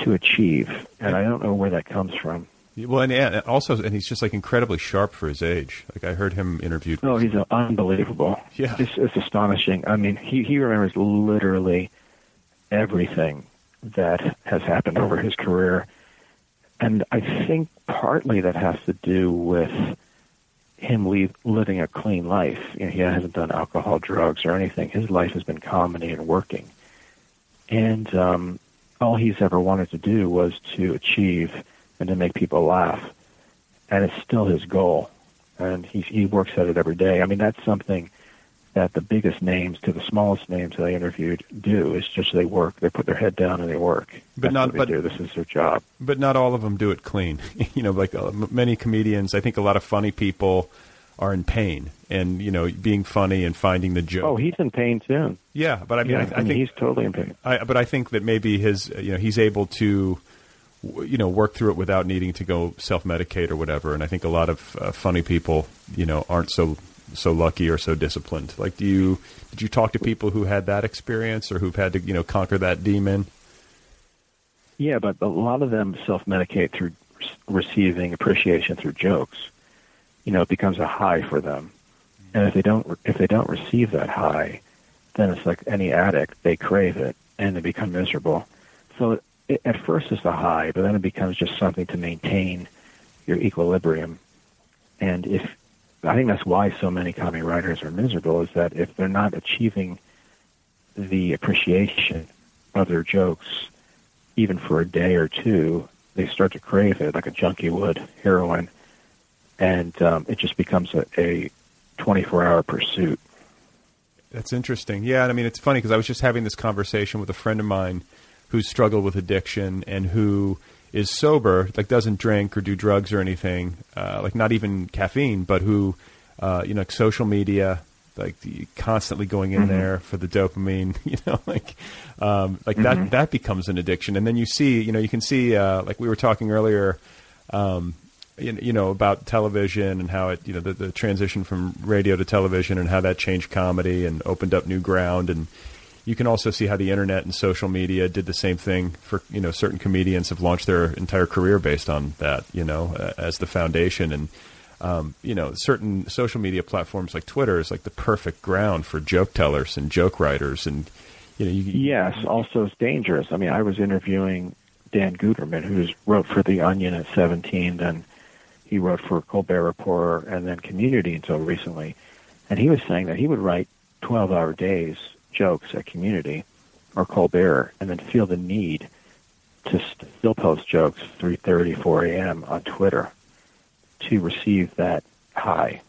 to achieve, and I don't know where that comes from. Well, and, and also, and he's just like incredibly sharp for his age. Like I heard him interviewed. Oh, he's unbelievable. Yeah, it's, it's astonishing. I mean, he he remembers literally everything that has happened over his career, and I think partly that has to do with him leave, living a clean life. You know, he hasn't done alcohol, drugs, or anything. His life has been comedy and working, and um, all he's ever wanted to do was to achieve and to make people laugh. And it's still his goal. And he, he works at it every day. I mean, that's something that the biggest names to the smallest names that I interviewed do. Is just they work. They put their head down and they work. But that's not. But do. This is their job. But not all of them do it clean. you know, like uh, many comedians. I think a lot of funny people are in pain, and you know, being funny and finding the joke. Oh, he's in pain too. Yeah, but I mean, yeah, I, I, I mean, think he's totally in pain. I, but I think that maybe his, you know, he's able to, you know, work through it without needing to go self-medicate or whatever. And I think a lot of uh, funny people, you know, aren't so so lucky or so disciplined. Like, do you did you talk to people who had that experience or who've had to, you know, conquer that demon? Yeah, but a lot of them self-medicate through receiving appreciation through jokes. You know, it becomes a high for them, and if they don't if they don't receive that high, then it's like any addict; they crave it and they become miserable. So it, at first it's a high, but then it becomes just something to maintain your equilibrium. And if I think that's why so many comedy writers are miserable is that if they're not achieving the appreciation of their jokes, even for a day or two, they start to crave it like a junkie would heroin, and um, it just becomes a, a 24-hour pursuit. That's interesting. Yeah, I mean, it's funny because I was just having this conversation with a friend of mine who's struggled with addiction and who is sober, like doesn't drink or do drugs or anything, uh, like not even caffeine, but who, uh, you know, like social media, like constantly going in mm-hmm. there for the dopamine, you know, like, um, like mm-hmm. that, that becomes an addiction. And then you see, you know, you can see, uh, like we were talking earlier, um, you know about television and how it you know the, the transition from radio to television and how that changed comedy and opened up new ground and you can also see how the internet and social media did the same thing for you know certain comedians have launched their entire career based on that you know as the foundation. And um, you know certain social media platforms like Twitter is like the perfect ground for joke tellers and joke writers. And you know you, yes also it's dangerous. I mean I was interviewing Dan Guterman who's wrote for the Onion at 17 then he wrote for Colbert Report and then Community until recently. And he was saying that he would write 12 hour days jokes at Community or Colbert and then feel the need to still post jokes 3.30, 4 a.m. on Twitter to receive that high.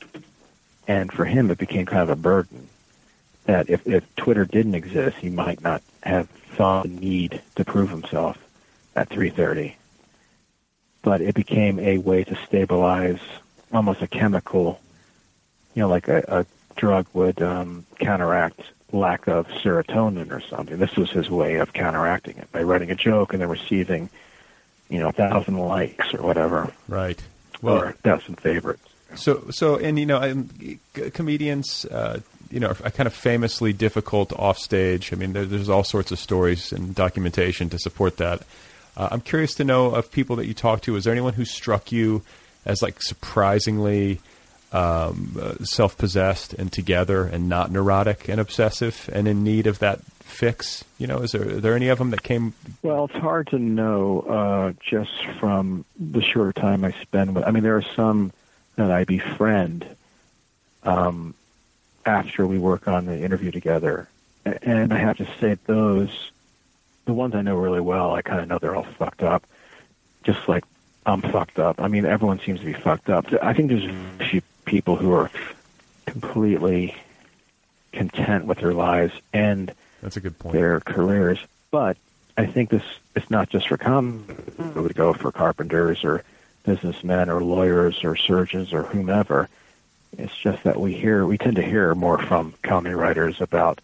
And for him, it became kind of a burden that if, if Twitter didn't exist, he might not have felt the need to prove himself at 3.30 but it became a way to stabilize almost a chemical, you know, like a, a drug would um, counteract lack of serotonin or something. This was his way of counteracting it by writing a joke and then receiving, you know, a thousand likes or whatever. Right. Well, or a thousand favorites. So, so, and you know, comedians, uh, you know, are kind of famously difficult offstage. I mean, there, there's all sorts of stories and documentation to support that. Uh, I'm curious to know of people that you talk to. Is there anyone who struck you as like surprisingly um, uh, self-possessed and together and not neurotic and obsessive and in need of that fix? You know, is there are there any of them that came? Well, it's hard to know uh, just from the short time I spend with. I mean, there are some that I befriend um, after we work on the interview together. And I have to say, those, the ones I know really well, I kind of know they're all fucked up, just like I'm fucked up. I mean, everyone seems to be fucked up. I think there's a few people who are completely content with their lives and That's a good point. their careers. But I think this it's not just for com. It would go for carpenters or businessmen or lawyers or surgeons or whomever. It's just that we hear we tend to hear more from comedy writers about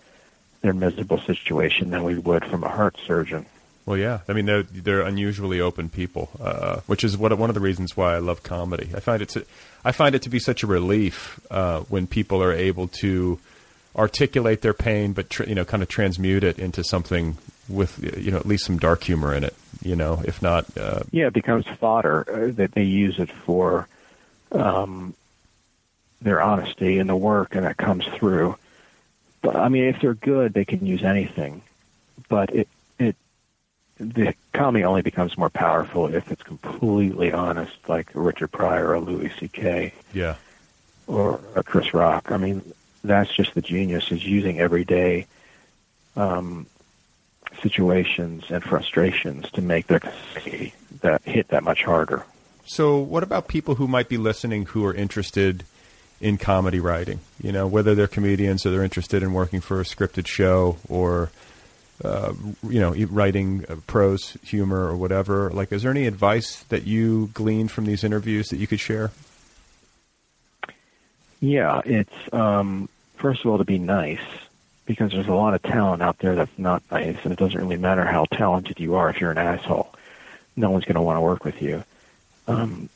their miserable situation than we would from a heart surgeon. Well, yeah. I mean, they're they're unusually open people, uh, which is what one of the reasons why I love comedy. I find it to, I find it to be such a relief uh, when people are able to articulate their pain, but tr- you know, kind of transmute it into something with you know at least some dark humor in it. You know, if not, uh, Yeah, it becomes fodder uh, that they use it for um, their honesty in the work, and that comes through. But I mean, if they're good, they can use anything. But it it the comedy only becomes more powerful if it's completely honest, like Richard Pryor or Louis C.K. yeah, or a Chris Rock. I mean, that's just the genius is using everyday um, situations and frustrations to make their that hit that much harder. So, what about people who might be listening who are interested in comedy writing? You know, whether they're comedians or they're interested in working for a scripted show or, uh, you know, writing uh, prose humor or whatever. Like, is there any advice that you gleaned from these interviews that you could share? Yeah, it's um, first of all to be nice because there's a lot of talent out there that's not nice, and it doesn't really matter how talented you are if you're an asshole. No one's going to want to work with you. Um,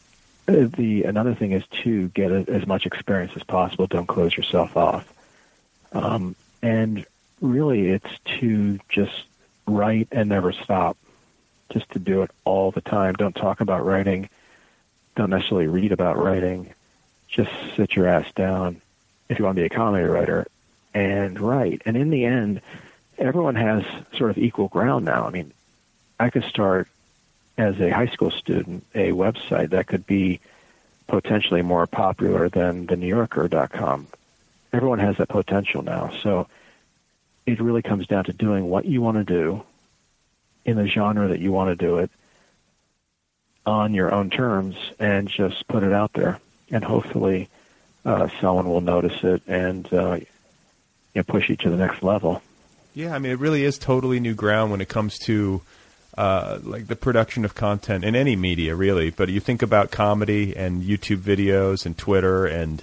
uh, the another thing is to get as much experience as possible. Don't close yourself off, um, and really, it's to just write and never stop. Just to do it all the time. Don't talk about writing. Don't necessarily read about writing just sit your ass down if you want to be a comedy writer and write. And in the end, everyone has sort of equal ground now. I mean, I could start as a high school student a website that could be potentially more popular than the NewYorker.com. Everyone has that potential now. So it really comes down to doing what you want to do in the genre that you want to do it on your own terms and just put it out there and hopefully uh, someone will notice it and uh, you know, push you to the next level. Yeah, I mean, it really is totally new ground when it comes to uh, like the production of content in any media, really. But you think about comedy and YouTube videos and Twitter and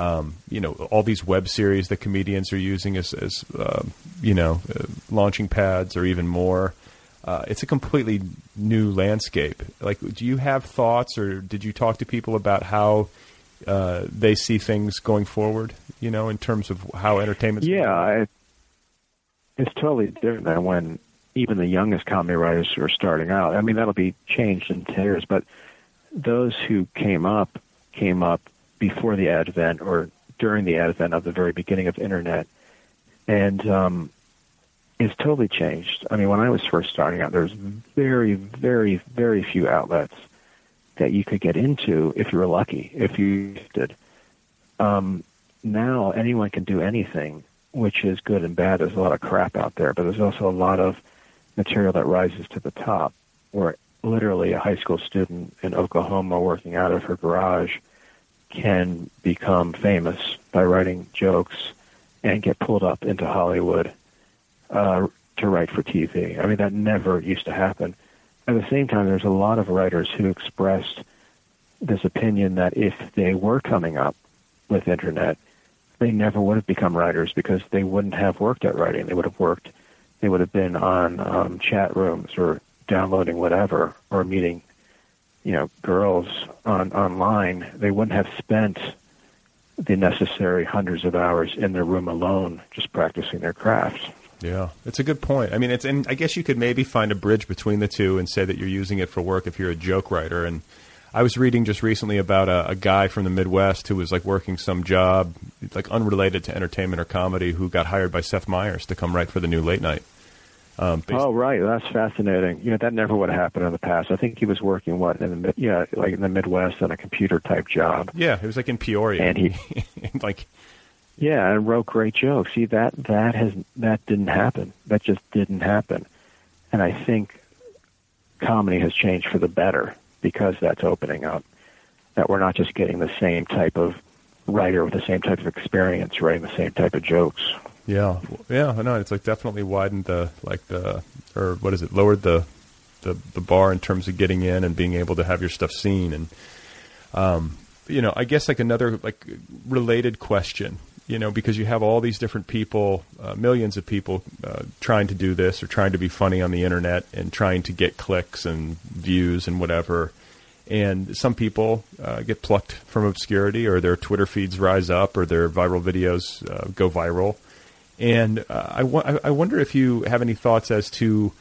um, you know all these web series that comedians are using as, as um, you know uh, launching pads or even more. Uh, it's a completely new landscape. Like, do you have thoughts, or did you talk to people about how uh, they see things going forward? You know, in terms of how entertainment. Yeah, it, it's totally different than when even the youngest comedy writers who are starting out. I mean, that'll be changed in 10 years, but those who came up came up before the advent or during the advent of the very beginning of internet. And um, it's totally changed. I mean, when I was first starting out, there was very, very, very few outlets that you could get into if you were lucky, if you did. Um, now anyone can do anything, which is good and bad. There's a lot of crap out there, but there's also a lot of material that rises to the top, where literally a high school student in Oklahoma working out of her garage can become famous by writing jokes and get pulled up into Hollywood uh, to write for TV. I mean, that never used to happen. At the same time, there's a lot of writers who expressed this opinion that if they were coming up with internet, they never would have become writers because they wouldn't have worked at writing. They would have worked, they would have been on um, chat rooms or downloading whatever or meeting, you know, girls on online. They wouldn't have spent the necessary hundreds of hours in their room alone just practicing their craft. Yeah, it's a good point. I mean, it's and I guess you could maybe find a bridge between the two and say that you're using it for work if you're a joke writer. And I was reading just recently about a, a guy from the Midwest who was like working some job like unrelated to entertainment or comedy who got hired by Seth Meyers to come write for the new late night. Um, Oh, right. That's fascinating. You know, that never would have happened in the past. I think he was working what in the mid- yeah, like in the Midwest on a computer type job. yeah, it was like in Peoria, And he- like Yeah, and wrote great jokes. See that that has that didn't happen. That just didn't happen. And I think comedy has changed for the better because that's opening up. That we're not just getting the same type of writer with the same type of experience writing the same type of jokes. Yeah, yeah, I know. It's like definitely widened the like the or what is it? Lowered the the the bar in terms of getting in and being able to have your stuff seen. And um, you know, I guess like another like related question. You know, because you have all these different people, uh, millions of people uh, trying to do this or trying to be funny on the internet and trying to get clicks and views and whatever. And some people uh, get plucked from obscurity, or their Twitter feeds rise up, or their viral videos uh, go viral. And uh, I, I I wonder if you have any thoughts as to,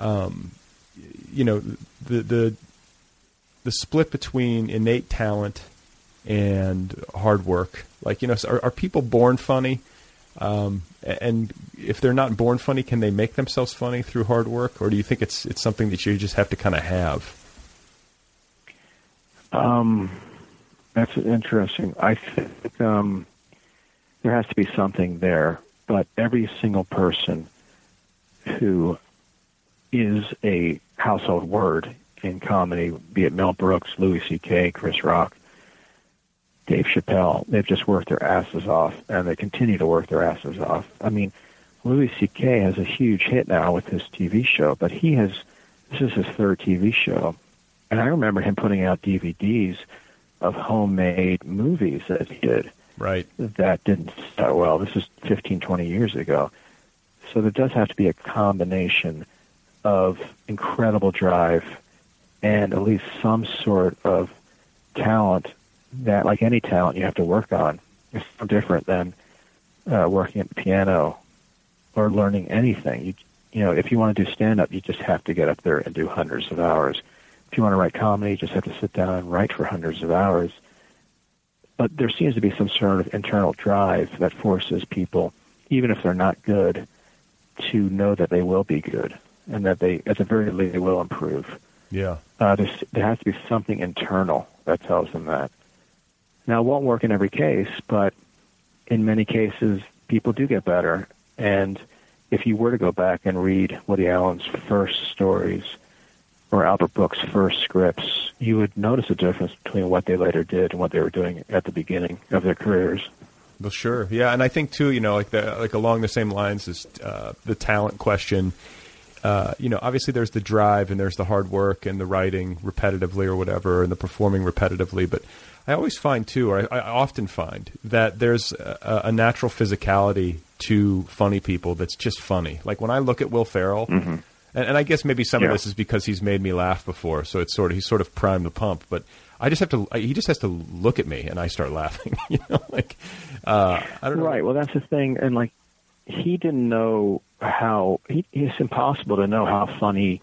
um, you know, the the the split between innate talent and hard work. Like, you know, are, are people born funny? Um, and if they're not born funny, can they make themselves funny through hard work, or do you think it's it's something that you just have to kind of have? Um, that's interesting. I think um, there has to be something there, but every single person who is a household word in comedy, be it Mel Brooks, Louis C.K., Chris Rock, Dave Chappelle, they've just worked their asses off, and they continue to work their asses off. I mean, Louis C.K. has a huge hit now with his TV show, but he has this is his third TV show, and I remember him putting out DVDs of homemade movies that he did Right. that didn't start well. This is 15, 20 years ago. So there does have to be a combination of incredible drive and at least some sort of talent that, like any talent, you have to work on. It's no different than uh, working at the piano or learning anything. You, you know, if you want to do stand up, you just have to get up there and do hundreds of hours. If you want to write comedy, you just have to sit down and write for hundreds of hours. But there seems to be some sort of internal drive that forces people, even if they're not good, to know that they will be good and that they, at the very least, they will improve. Yeah. Uh, there has to be something internal that tells them that. Now, it won't work in every case, but in many cases, people do get better. And if you were to go back and read Woody Allen's first stories or Albert Brooks' first scripts, you would notice a difference between what they later did and what they were doing at the beginning of their careers. Well, sure, yeah, and I think too, you know, like the like along the same lines as uh, the talent question. Uh, you know, obviously there's the drive and there's the hard work and the writing repetitively or whatever, and the performing repetitively. But I always find too, or I, I often find that there's a, a natural physicality to funny people that's just funny. Like when I look at Will Ferrell, and, and I guess maybe some of this is because he's made me laugh before, so it's sort of he's sort of primed the pump. But I just have to, he just has to look at me and I start laughing. you know, like uh, I don't know. Right. Well, that's the thing, and like he didn't know how. He, it's impossible to know how funny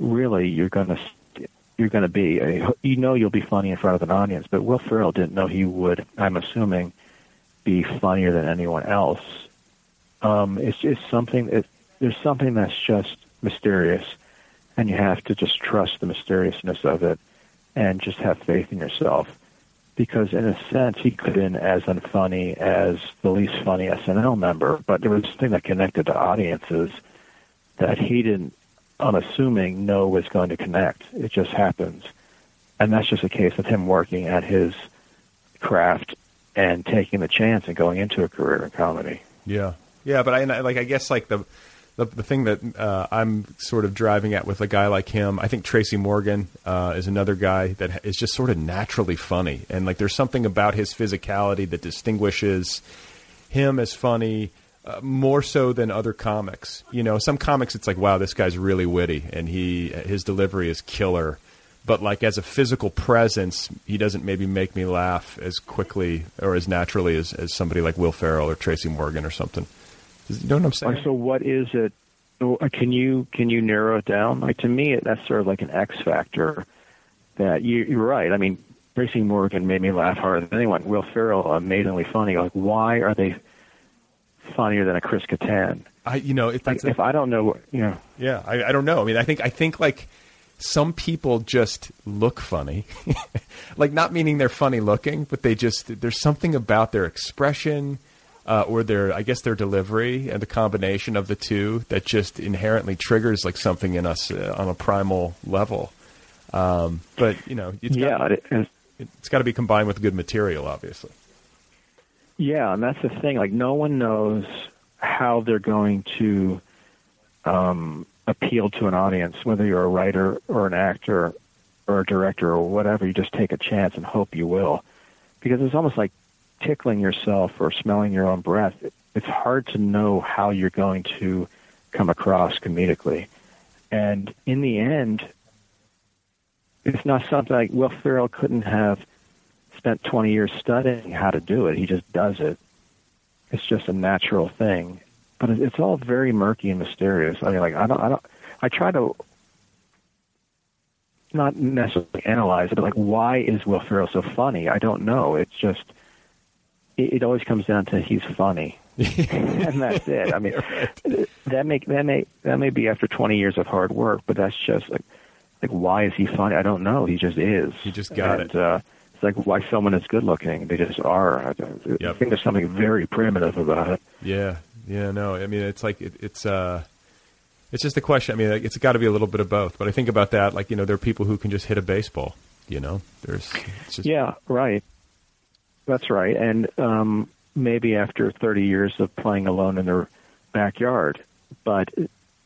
really you're gonna you're gonna be. I You know you'll be funny in front of an audience, but Will Ferrell didn't know he would. I'm assuming be funnier than anyone else. Um, it's just something. It, there's something that's just mysterious, and you have to just trust the mysteriousness of it, and just have faith in yourself because in a sense he could have been as unfunny as the least funny SNL member, but there was something that connected to audiences that he didn't, unassuming, know was going to connect. It just happens. And that's just a case of him working at his craft and taking the chance and going into a career in comedy. Yeah, yeah, but I I- like. I guess like the the, the thing that uh, I'm sort of driving at with a guy like him. I think Tracy Morgan uh, is another guy that is just sort of naturally funny, and like there's something about his physicality that distinguishes him as funny. Uh, more so than other comics, you know. Some comics, it's like, wow, this guy's really witty, and he his delivery is killer. But like as a physical presence, he doesn't maybe make me laugh as quickly or as naturally as, as somebody like Will Ferrell or Tracy Morgan or something. You know what I'm saying? Like, so what is it? uh, Can you can you narrow it down? Like to me, that's sort of like an X factor. That you, you're right. I mean, Tracy Morgan made me laugh harder than anyone. Will Ferrell, amazingly funny. Like, why are they funnier than a Chris Kattan? I, you know, if, like, if I don't know, you know, yeah, I, I don't know. I mean, I think I think like some people just look funny, like not meaning they're funny looking, but they just there's something about their expression. Uh, or their, I guess, their delivery and the combination of the two that just inherently triggers like something in us uh, on a primal level. Um, but you know, it's yeah, got, it, it's got to be combined with good material, obviously. Yeah, and that's the thing. Like, no one knows how they're going to um, appeal to an audience, whether you're a writer or an actor or a director or whatever. You just take a chance and hope you will, because it's almost like tickling yourself or smelling your own breath. It's hard to know how you're going to come across comedically, and in the end, it's not something like Will Ferrell couldn't have spent 20 years studying how to do it. He just does it. It's just a natural thing. But it's all very murky and mysterious. I mean, like I don't, I don't, I try to not necessarily analyze it, but like, why is Will Ferrell so funny? I don't know. It's just, it, it always comes down to he's funny, and that's it. I mean, right. that may that may that may be after 20 years of hard work, but that's just like, like why is he funny? I don't know. He just is. He just got and, it. Uh, it's like why someone is good looking. They just are. I, yep. I think there's something very primitive about it. Yeah, yeah, no. I mean, it's like it, it's uh, it's just a question. I mean, it's got to be a little bit of both. But I think about that, like you know, there are people who can just hit a baseball. You know, there's just... yeah, right. That's right. And um, maybe after 30 years of playing alone in their backyard, but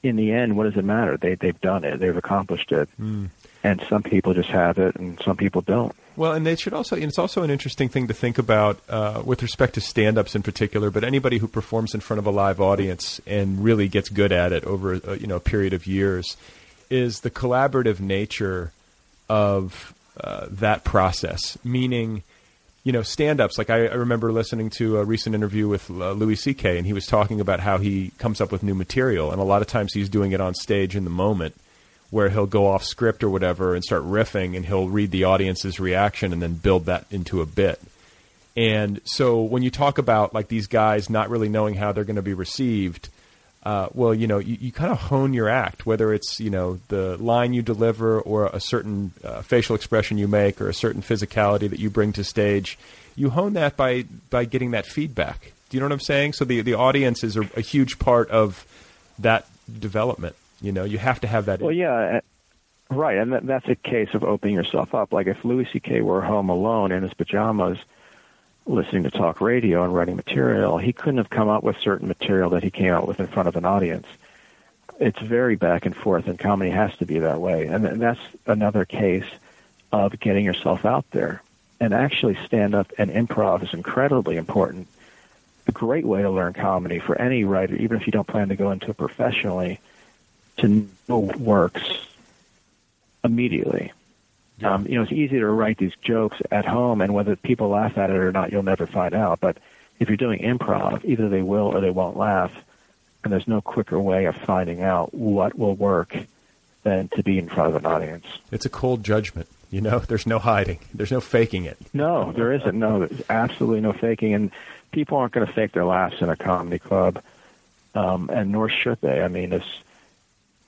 in the end, what does it matter? They they've done it. They've accomplished it. Mm. And some people just have it, and some people don't. Well, and they should also, and it's also an interesting thing to think about uh, with respect to stand ups in particular, but anybody who performs in front of a live audience and really gets good at it over a, you know, a period of years is the collaborative nature of uh, that process. Meaning, you know, stand ups, like I, I, remember listening to a recent interview with uh, Louis C.K., and he was talking about how he comes up with new material, and a lot of times he's doing it on stage in the moment where he'll go off script or whatever and start riffing and he'll read the audience's reaction and then build that into a bit. And so when you talk about like these guys not really knowing how they're going to be received, uh, well, you know, you, you kind of hone your act, whether it's, you know, the line you deliver or a certain uh, facial expression you make or a certain physicality that you bring to stage. You hone that by, by getting that feedback. Do you know what I'm saying? So the, the audience is a, a huge part of that development. You know, you have to have that. Well, yeah, uh, right, and that, that's a case of opening yourself up. Like if Louis C.K. were home alone in his pajamas, listening to talk radio and writing material, he couldn't have come up with certain material that he came out with in front of an audience. It's very back and forth, and comedy has to be that way. And that's another case of getting yourself out there. And actually, stand up and improv is incredibly important. A great way to learn comedy for any writer, even if you don't plan to go into it professionally to know what works immediately. Um, you know, it's easy to write these jokes at home, and whether people laugh at it or not, you'll never find out. But if you're doing improv, either they will or they won't laugh, and there's no quicker way of finding out what will work than to be in front of an audience. It's a cold judgment. You know, there's no hiding. There's no faking it. No, there isn't. No, there's absolutely no faking. And people aren't going to fake their laughs in a comedy club, um, and nor should they. I mean, it's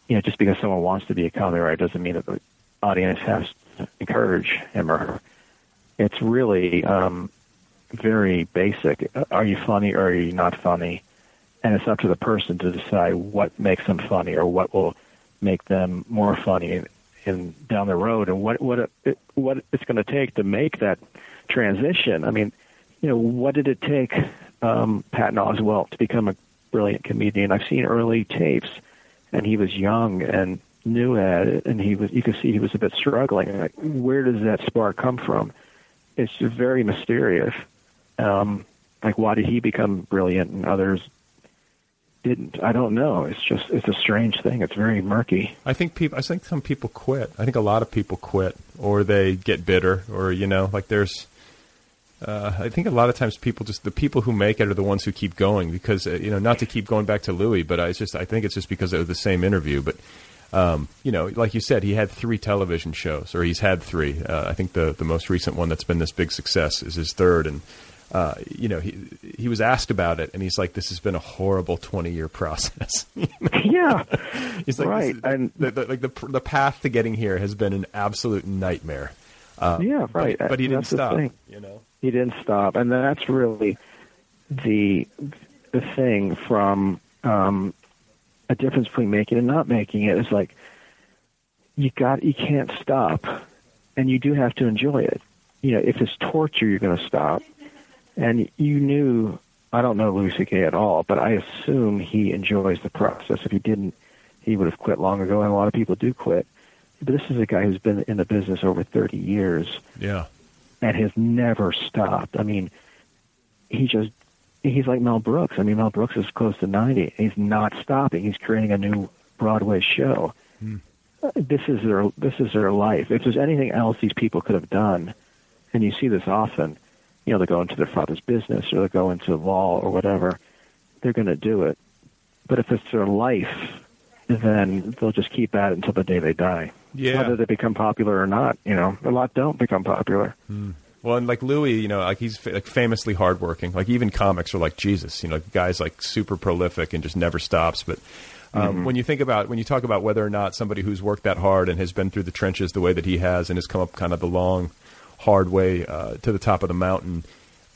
you know, just because someone wants to be a comedy writer doesn't mean that the audience has to encourage him or her. It's really um, very basic. Are you funny or are you not funny? And it's up to the person to decide what makes them funny or what will make them more funny in, down the road, and what what it, what it's going to take to make that transition. I mean, you know, what did it take um, Patton Oswalt to become a brilliant comedian? I've seen early tapes and he was young and new at it, and he was you could see he was a bit struggling. Like, where does that spark come from? It's just very mysterious. Um, like, why did he become brilliant and others didn't? I don't know. It's just it's a strange thing. It's very murky. I think people. I think some people quit. I think a lot of people quit, or they get bitter, or you know, like there's. Uh, I think a lot of times people just the people who make it are the ones who keep going because uh, you know not to keep going back to Louis, but I just I think it's just because of the same interview. But um, you know, like you said, he had three television shows, or he's had three. Uh, I think the the most recent one that's been this big success is his third, and uh, you know, he he was asked about it, and he's like, "This has been a horrible twenty year process." yeah, he's like, right, is- and the, the, like the the path to getting here has been an absolute nightmare. Uh, yeah, right. But, but he didn't That's stop. You know. he didn't stop, and that's really the the thing from um, a difference between making and not making it is like you got you can't stop, and you do have to enjoy it. You know, if it's torture, you're going to stop. And you knew I don't know Louis C.K. at all, but I assume he enjoys the process. If he didn't, he would have quit long ago, and a lot of people do quit. But this is a guy who's been in the business over 30 years Yeah. and has never stopped. I mean, he just he's like Mel Brooks. I mean, Mel Brooks is close to 90. He's not stopping. He's creating a new Broadway show. Uh, This is their this is their life. If there's anything else these people could have done, and you see this often, you know, they go into their father's business or they go into law or whatever, they're going to do it. But if it's their life, then they'll just keep at it until the day they die. Yeah. Whether they become popular or not, you know, a lot don't become popular. Well, and like Louis, you know, like he's fa- like famously hardworking. Like even comics are like Jesus. You know, the guy's like super prolific and just never stops. But um, when you think about when you talk about whether or not somebody who's worked that hard and has been through the trenches the way that he has and has come up kind of the long, hard way uh, to the top of the mountain.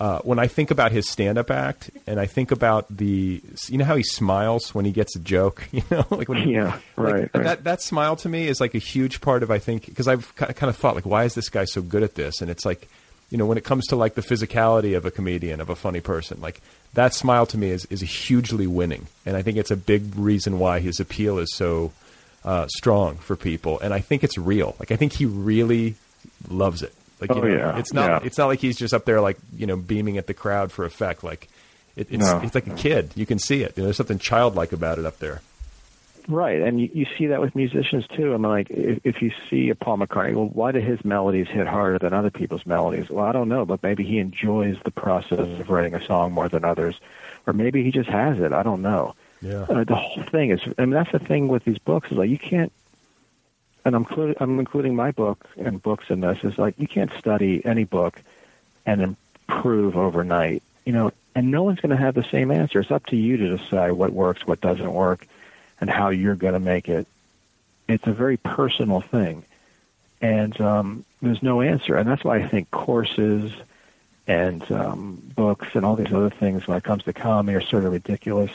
Uh, when I think about his stand-up act, and I think about the, you know how he smiles when he gets a joke, you know, like when he, Yeah, like, right, right. that that smile to me is like a huge part of I think because I've kind of thought like why is this guy so good at this and it's like you know when it comes to like the physicality of a comedian of a funny person like that smile to me is is hugely winning. And I think it's a big reason why his appeal is so uh, strong for people. And I think it's real. Like I think he really loves it. Like Oh, know, yeah, it's not yeah. it's not like he's just up there like you know beaming at the crowd for effect. Like it, it's No. it's like a kid. You can see it. You know, there's something childlike about it up there Right, and you, you see that with musicians too. I mean, like if, if you see a Paul McCartney, well, why do his melodies hit harder than other people's melodies? Well, I don't know, but maybe he enjoys the process of writing a song more than others, or maybe he just has it. I don't know. yeah Uh, the whole thing is, I mean, that's the thing with these books is like you can't, and I'm including I'm including my book and books in this is like you can't study any book and improve overnight, you know, and no one's going to have the same answer. It's up to you to decide what works, what doesn't work, and how you're going to make it. It's a very personal thing, and um, there's no answer, and that's why I think courses and um, books and all these other things when it comes to comedy are sort of ridiculous.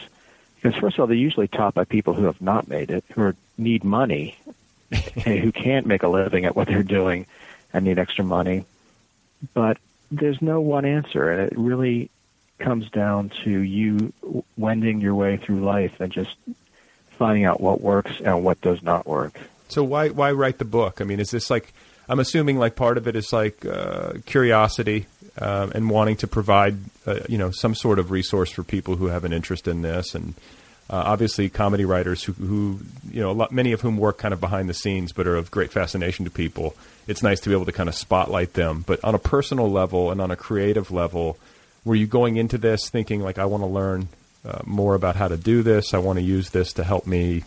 Because first of all, they're usually taught by people who have not made it, who are, need money, and who can't make a living at what they're doing, and need extra money. But there's no one answer, and it really comes down to you wending your way through life and just finding out what works and what does not work. So why why write the book? I mean, is this like I'm assuming like part of it is like uh, curiosity um, and wanting to provide uh, you know some sort of resource for people who have an interest in this, and uh, obviously comedy writers who, who you know lot, many of whom work kind of behind the scenes but are of great fascination to people. It's nice to be able to kind of spotlight them, but on a personal level and on a creative level, were you going into this thinking like I want to learn uh, more about how to do this? I want to use this to help me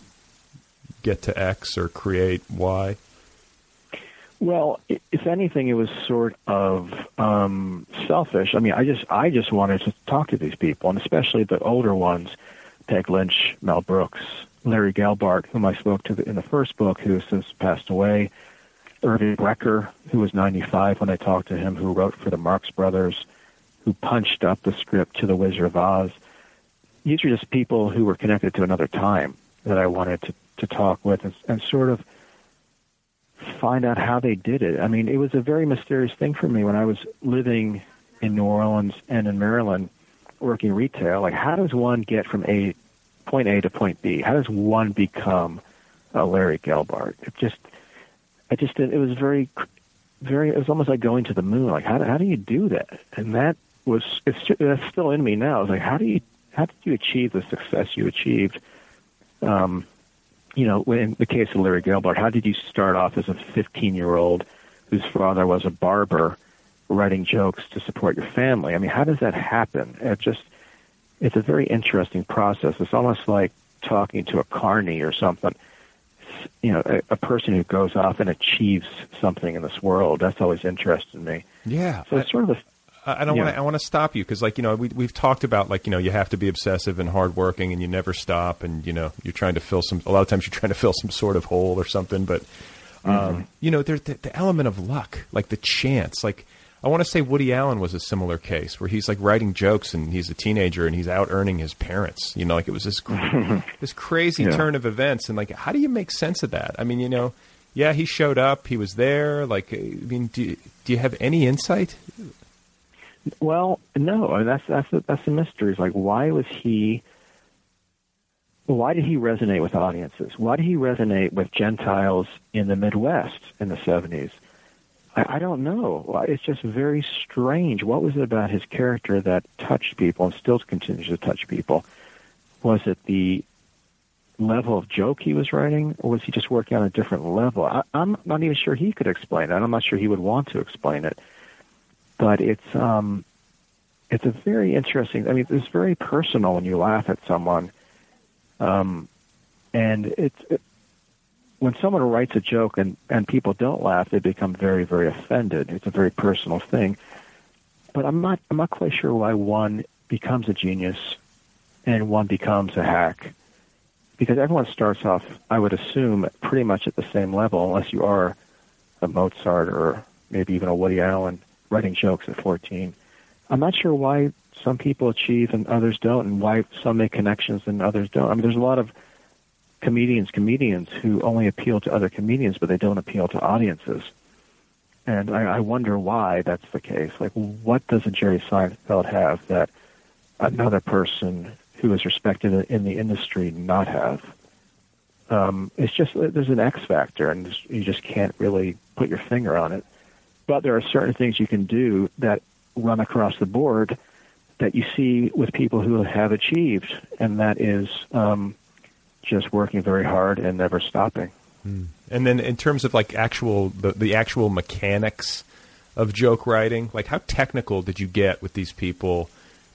get to X or create Y? Well, if anything, it was sort of um, selfish. I mean, I just I just wanted to talk to these people, and especially the older ones, Peg Lynch, Mel Brooks, Larry Gelbart, whom I spoke to in the first book, who has since passed away, Irving Brecher, who was 95 when I talked to him, who wrote for the Marx Brothers, who punched up the script to The Wizard of Oz. These are just people who were connected to another time that I wanted to, to talk with and, and sort of find out how they did it. I mean, it was a very mysterious thing for me when I was living in New Orleans and in Maryland working retail. Like, how does one get from A, point A to point B? How does one become a Larry Gelbart? It just, I just, it was very, very, it was almost like going to the moon. Like, how, do- how do you do that? And that was, it's, that's still in me now. It's like, how do you, how did you achieve the success you achieved? Um, you know, in the case of Larry Gelbart, how did you start off as a 15 year old whose father was a barber writing jokes to support your family? I mean, how does that happen? It just, it's a very interesting process. It's almost like talking to a carny or something. You know, a, a person who goes off and achieves something in this world. That's always interested me. Yeah, So it's sort of a I don't Yeah. want to. I want to stop you because, like, you know, we we've talked about like, you know, you have to be obsessive and hardworking, and you never stop, and you know, you're trying to fill some. A lot of times, you're trying to fill some sort of hole or something. But, um, Mm-hmm. you know, there's the, the element of luck, like the chance. Like, I want to say Woody Allen was a similar case where he's like writing jokes, and he's a teenager, and he's out earning his parents. You know, like it was this this crazy Yeah. turn of events, and like, how do you make sense of that? I mean, you know. Yeah, he showed up. He was there. Like, I mean, do do you have any insight? Well, no, that's that's the, that's the mystery. Like, why was he? Why did he resonate with audiences? Why did he resonate with Gentiles in the Midwest in the seventies? I, I don't know. It's just very strange. What was it about his character that touched people and still continues to touch people? Was it the level of joke he was writing, or was he just working on a different level? I, I'm not even sure he could explain it. I'm not sure he would want to explain it. But it's um, it's a very interesting. I mean, it's very personal when you laugh at someone, um, and it's it, when someone writes a joke and and people don't laugh, they become very very offended. It's a very personal thing. But I'm not I'm not quite sure why one becomes a genius and one becomes a hack because everyone starts off, I would assume, pretty much at the same level, unless you are a Mozart or maybe even a Woody Allen writing jokes at 14. I'm not sure why some people achieve and others don't, and why some make connections and others don't. I mean, there's a lot of comedians, comedians who only appeal to other comedians, but they don't appeal to audiences. And I, I wonder why that's the case. Like, what does a Jerry Seinfeld have that another person who is respected in the industry not have? Um, it's just there's an X factor, and you just can't really put your finger on it. But there are certain things you can do that run across the board that you see with people who have achieved, and that is um, just working very hard and never stopping. And then in terms of like actual the, the actual mechanics of joke writing, like how technical did you get with these people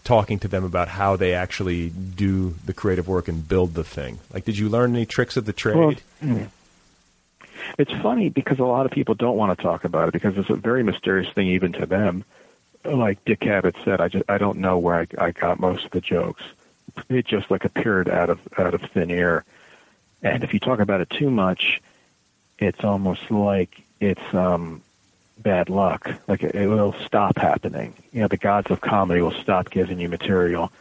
talking to them about how they actually do the creative work and build the thing? Like did you learn any tricks of the trade? Well, It's funny because a lot of people don't want to talk about it because it's a very mysterious thing even to them. Like Dick Cavett said, I just I don't know where I, I got most of the jokes. It just like appeared out of out of thin air. And if you talk about it too much, it's almost like it's um, bad luck. Like it, it will stop happening. You know, the gods of comedy will stop giving you material.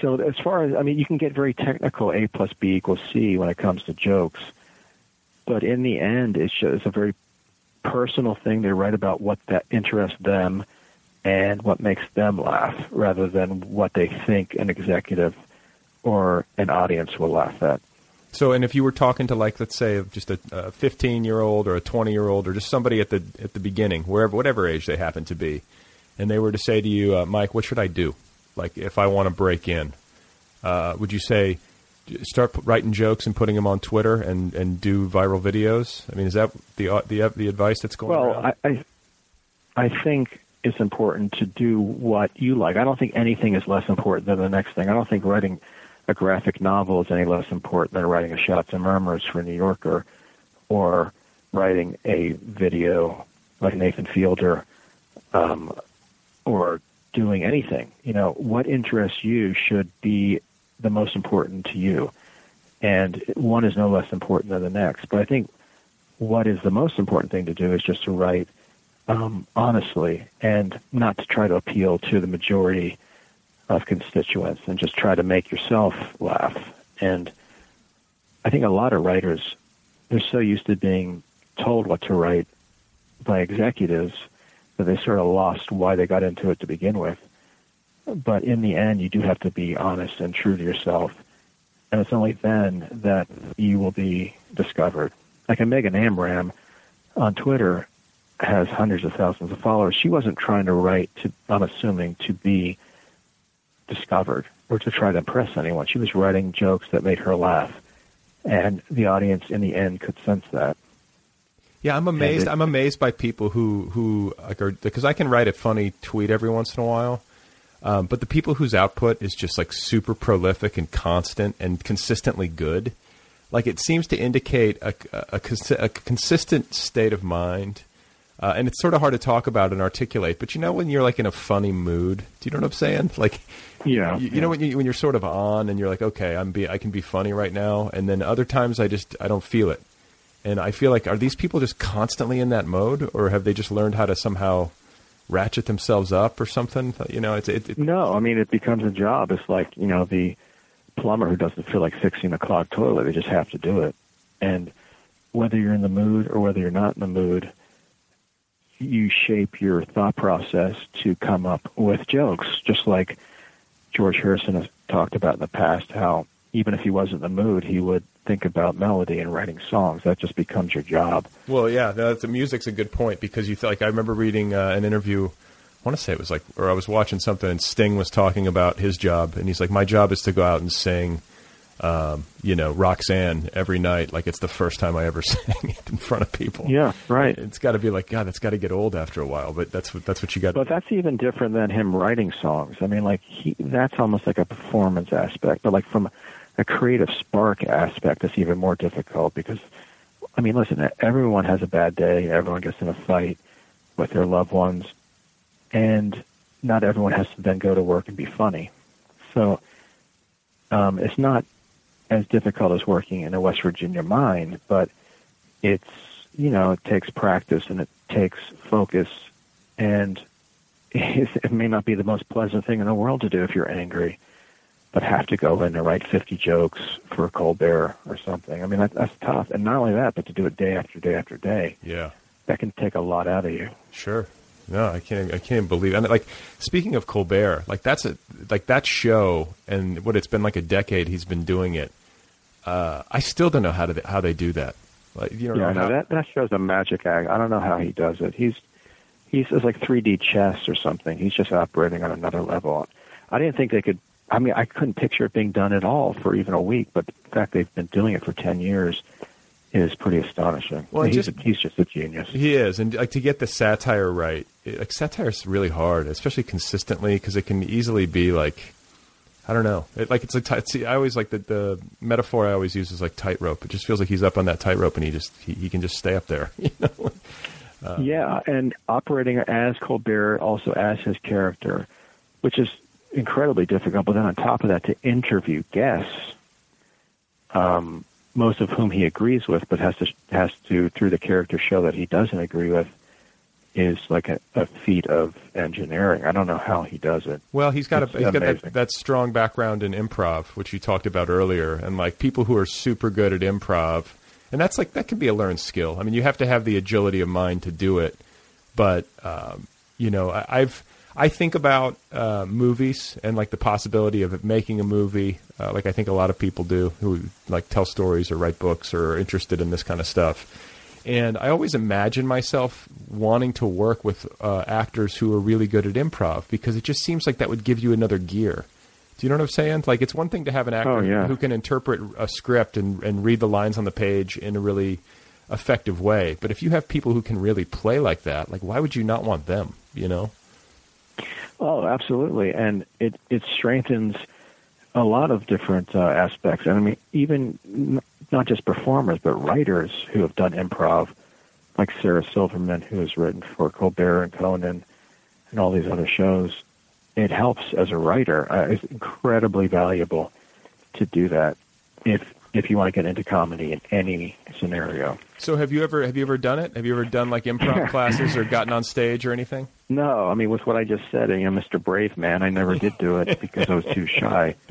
So as far as I mean, you can get very technical. A plus B equals C when it comes to jokes, but in the end, it's just it's a very personal thing. They write about what that interests them and what makes them laugh, rather than what they think an executive or an audience will laugh at. So, and if you were talking to like, let's say, just a- fifteen-year-old or a twenty-year-old or just somebody at the at the beginning, wherever, whatever age they happen to be, and they were to say to you, uh, Mike, what should I do? Like, if I want to break in, uh, would you say start writing jokes and putting them on Twitter and, and do viral videos? I mean, is that the uh, the the advice that's going Well, around? I, I I think it's important to do what you like. I don't think anything is less important than the next thing. I don't think writing a graphic novel is any less important than writing a Shouts and Murmurs for New Yorker or writing a video like Nathan Fielder um, or doing anything. You know, what interests you should be the most important to you. And one is no less important than the next. But I think what is the most important thing to do is just to write um, honestly and not to try to appeal to the majority of constituents and just try to make yourself laugh. And I think a lot of writers, they're so used to being told what to write by executives that they sort of lost why they got into it to begin with. But in the end, you do have to be honest and true to yourself. And it's only then that you will be discovered. Like a Megan Amram on Twitter has hundreds of thousands of followers. She wasn't trying to write to, I'm assuming, to be discovered or to try to impress anyone. She was writing jokes that made her laugh. And the audience in the end could sense that. Yeah, I'm amazed. it- I'm amazed by people who who like are because I can write a funny tweet every once in a while, um, but the people whose output is just like super prolific and constant and consistently good, like it seems to indicate a, a, a, a consistent state of mind Uh, and it's sort of hard to talk about and articulate, but you know when you're like in a funny mood, do you know what I'm saying? Like, Yeah, you, you yeah. know when you when you're sort of on and you're like, okay, I'm be I can be funny right now, and then other times I just I don't feel it, and I feel like are these people just constantly in that mode, or have they just learned how to somehow ratchet themselves up or something? You know, it's it, it No, I mean it becomes a job. It's like you know the plumber who doesn't feel like fixing a clogged toilet; they just have to do it. And whether you're in the mood or whether you're not in the mood, you shape your thought process to come up with jokes. Just like George Harrison has talked about in the past, how even if he wasn't in the mood, he would think about melody and writing songs. That just becomes your job. Well, yeah, that's, the music's a good point because you feel like I remember reading uh, an interview. I want to say it was like, or I was watching something, and Sting was talking about his job, and he's like, "My job is to go out and sing, um, you know, Roxanne every night, like it's the first time I ever sang it in front of people." Yeah, right. It's got to be like, God, that's got to get old after a while, but that's what that's what you got. But that's even different than him writing songs. I mean, like he, that's almost like a performance aspect. But like from a creative spark aspect, it's even more difficult because, I mean, listen, everyone has a bad day. Everyone gets in a fight with their loved ones, and not everyone has to then go to work and be funny. So um, it's not as difficult as working in a West Virginia mine, but it's you know it takes practice and it takes focus, and it may not be the most pleasant thing in the world to do if you're angry, but have to go in and write 50 jokes for Colbert or something. I mean that, that's tough, and not only that, but to do it day after day after day, yeah, that can take a lot out of you. Sure. No, I can't. I can't believe. And like speaking of Colbert, like that's a like that show, and what it's been like a decade. He's been doing it. Uh, I still don't know how to how they do that. Like you Yeah, I know how- that that shows a magic act. I don't know how he does it. He's he's it's like 3D chess or something. He's just operating on another level. I didn't think they could. I mean, I couldn't picture it being done at all for even a week. But the fact they've been doing it for 10 years is pretty astonishing. Well, he's just- he's just a genius. He is, and like to get the satire right, it, like satire is really hard, especially consistently, because it can easily be like, I don't know, it, like it's like see, I always like the the metaphor I always use is like tightrope. It just feels like he's up on that tightrope, and he just he, he can just stay up there. You know? Uh, yeah, and operating as Colbert, also as his character, which is incredibly difficult. But then on top of that, to interview guests, um, most of whom he agrees with, but has to has to through the character show that he doesn't agree with, is like a, a feat of engineering. I don't know how he does it. Well, he's got It's a, he's got that, that strong background in improv, which you talked about earlier, and like people who are super good at improv, and that's like that can be a learned skill. I mean, you have to have the agility of mind to do it, but um, you know, I, I've I think about uh, movies and like the possibility of making a movie, uh, like I think a lot of people do who like tell stories or write books or are interested in this kind of stuff. And I always imagine myself wanting to work with uh, actors who are really good at improv because it just seems like that would give you another gear. Do you know what I'm saying? Like it's one thing to have an actor Oh, yeah. who can interpret a script and, and read the lines on the page in a really effective way. But if you have people who can really play like that, like why would you not want them? You know? Oh, absolutely, and it it strengthens a lot of different uh, aspects. And I mean, even n- not just performers, but writers who have done improv, like Sarah Silverman, who has written for Colbert and Conan and all these other shows. It helps as a writer. Uh, it's incredibly valuable to do that if if you want to get into comedy in any scenario. So have you ever have you ever done it? Have you ever done like improv classes or gotten on stage or anything? No, I mean with what I just said, you know, Mr. Brave Man, I never did do it because I was too shy.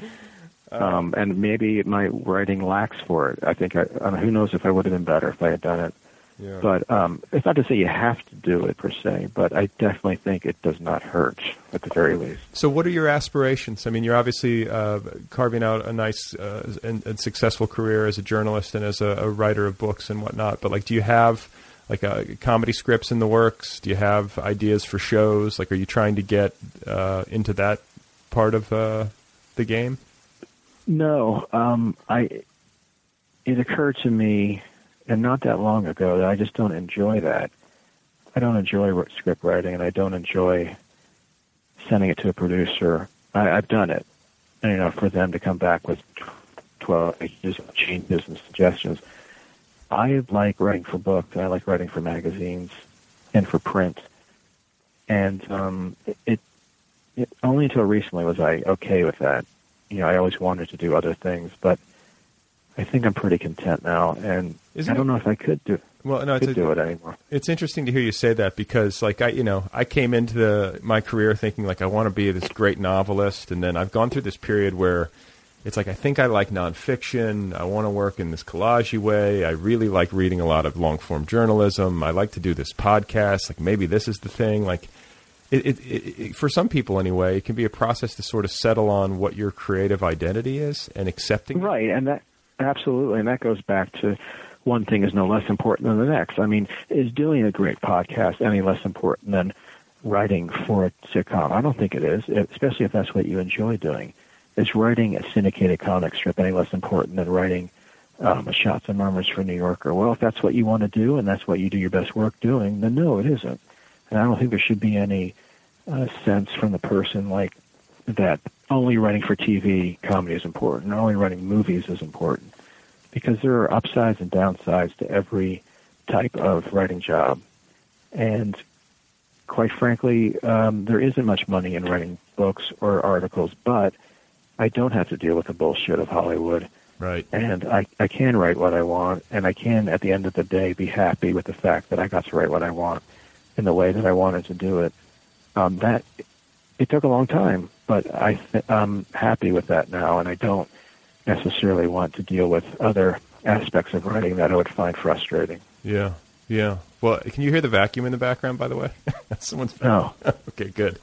Um, and maybe my writing lacks for it. I think I, I mean, who knows if I would have been better if I had done it. Yeah. But um, it's not to say you have to do it per se, but I definitely think it does not hurt at the very least. So, what are your aspirations? I mean, you're obviously uh, carving out a nice uh, and, and successful career as a journalist and as a, a writer of books and whatnot. But like, do you have like uh comedy scripts in the works? Do you have ideas for shows? Like, are you trying to get uh, into that part of uh, the game? No, um, I. It occurred to me, and not that long ago, that I just don't enjoy that. I don't enjoy ri- script writing, and I don't enjoy sending it to a producer. I, I've done it, and you know, for them to come back with twelve pages of changes and suggestions. I like writing for books, I like writing for magazines, and for print. And um, it, it only until recently was I okay with that. You know, I always wanted to do other things, but I think I'm pretty content now, and Isn't I don't it- know if I could do Well, no, it's a- do it anymore. It's interesting to hear you say that because, like, I, you know, I came into the, my career thinking like I want to be this great novelist, and then I've gone through this period where it's like I think I like nonfiction. I want to work in this collage way. I really like reading a lot of long form journalism. I like to do this podcast. Like maybe this is the thing. Like, it, it, it, it, for some people anyway, it can be a process to sort of settle on what your creative identity is and accepting. Right, and that absolutely, and that goes back to one thing is no less important than the next. I mean, is doing a great podcast any less important than writing for a sitcom? I don't think it is, especially if that's what you enjoy doing. Is writing a syndicated comic strip any less important than writing um, Shouts and Murmurs for New Yorker? Well, if that's what you want to do and that's what you do your best work doing, then no, it isn't. And I don't think there should be any uh, sense from the person like that only writing for TV comedy is important, or only writing movies is important, because there are upsides and downsides to every type of writing job, and quite frankly, um, there isn't much money in writing books or articles, but I don't have to deal with the bullshit of Hollywood, Right. and I, I can write what I want, and I can, at the end of the day, be happy with the fact that I got to write what I want in the way that I wanted to do it. Um, that it took a long time, but I th- I'm happy with that now, and I don't necessarily want to deal with other aspects of writing that I would find frustrating. Yeah. Yeah. Well, can you hear the vacuum in the background, by the way? Someone's No. okay, good.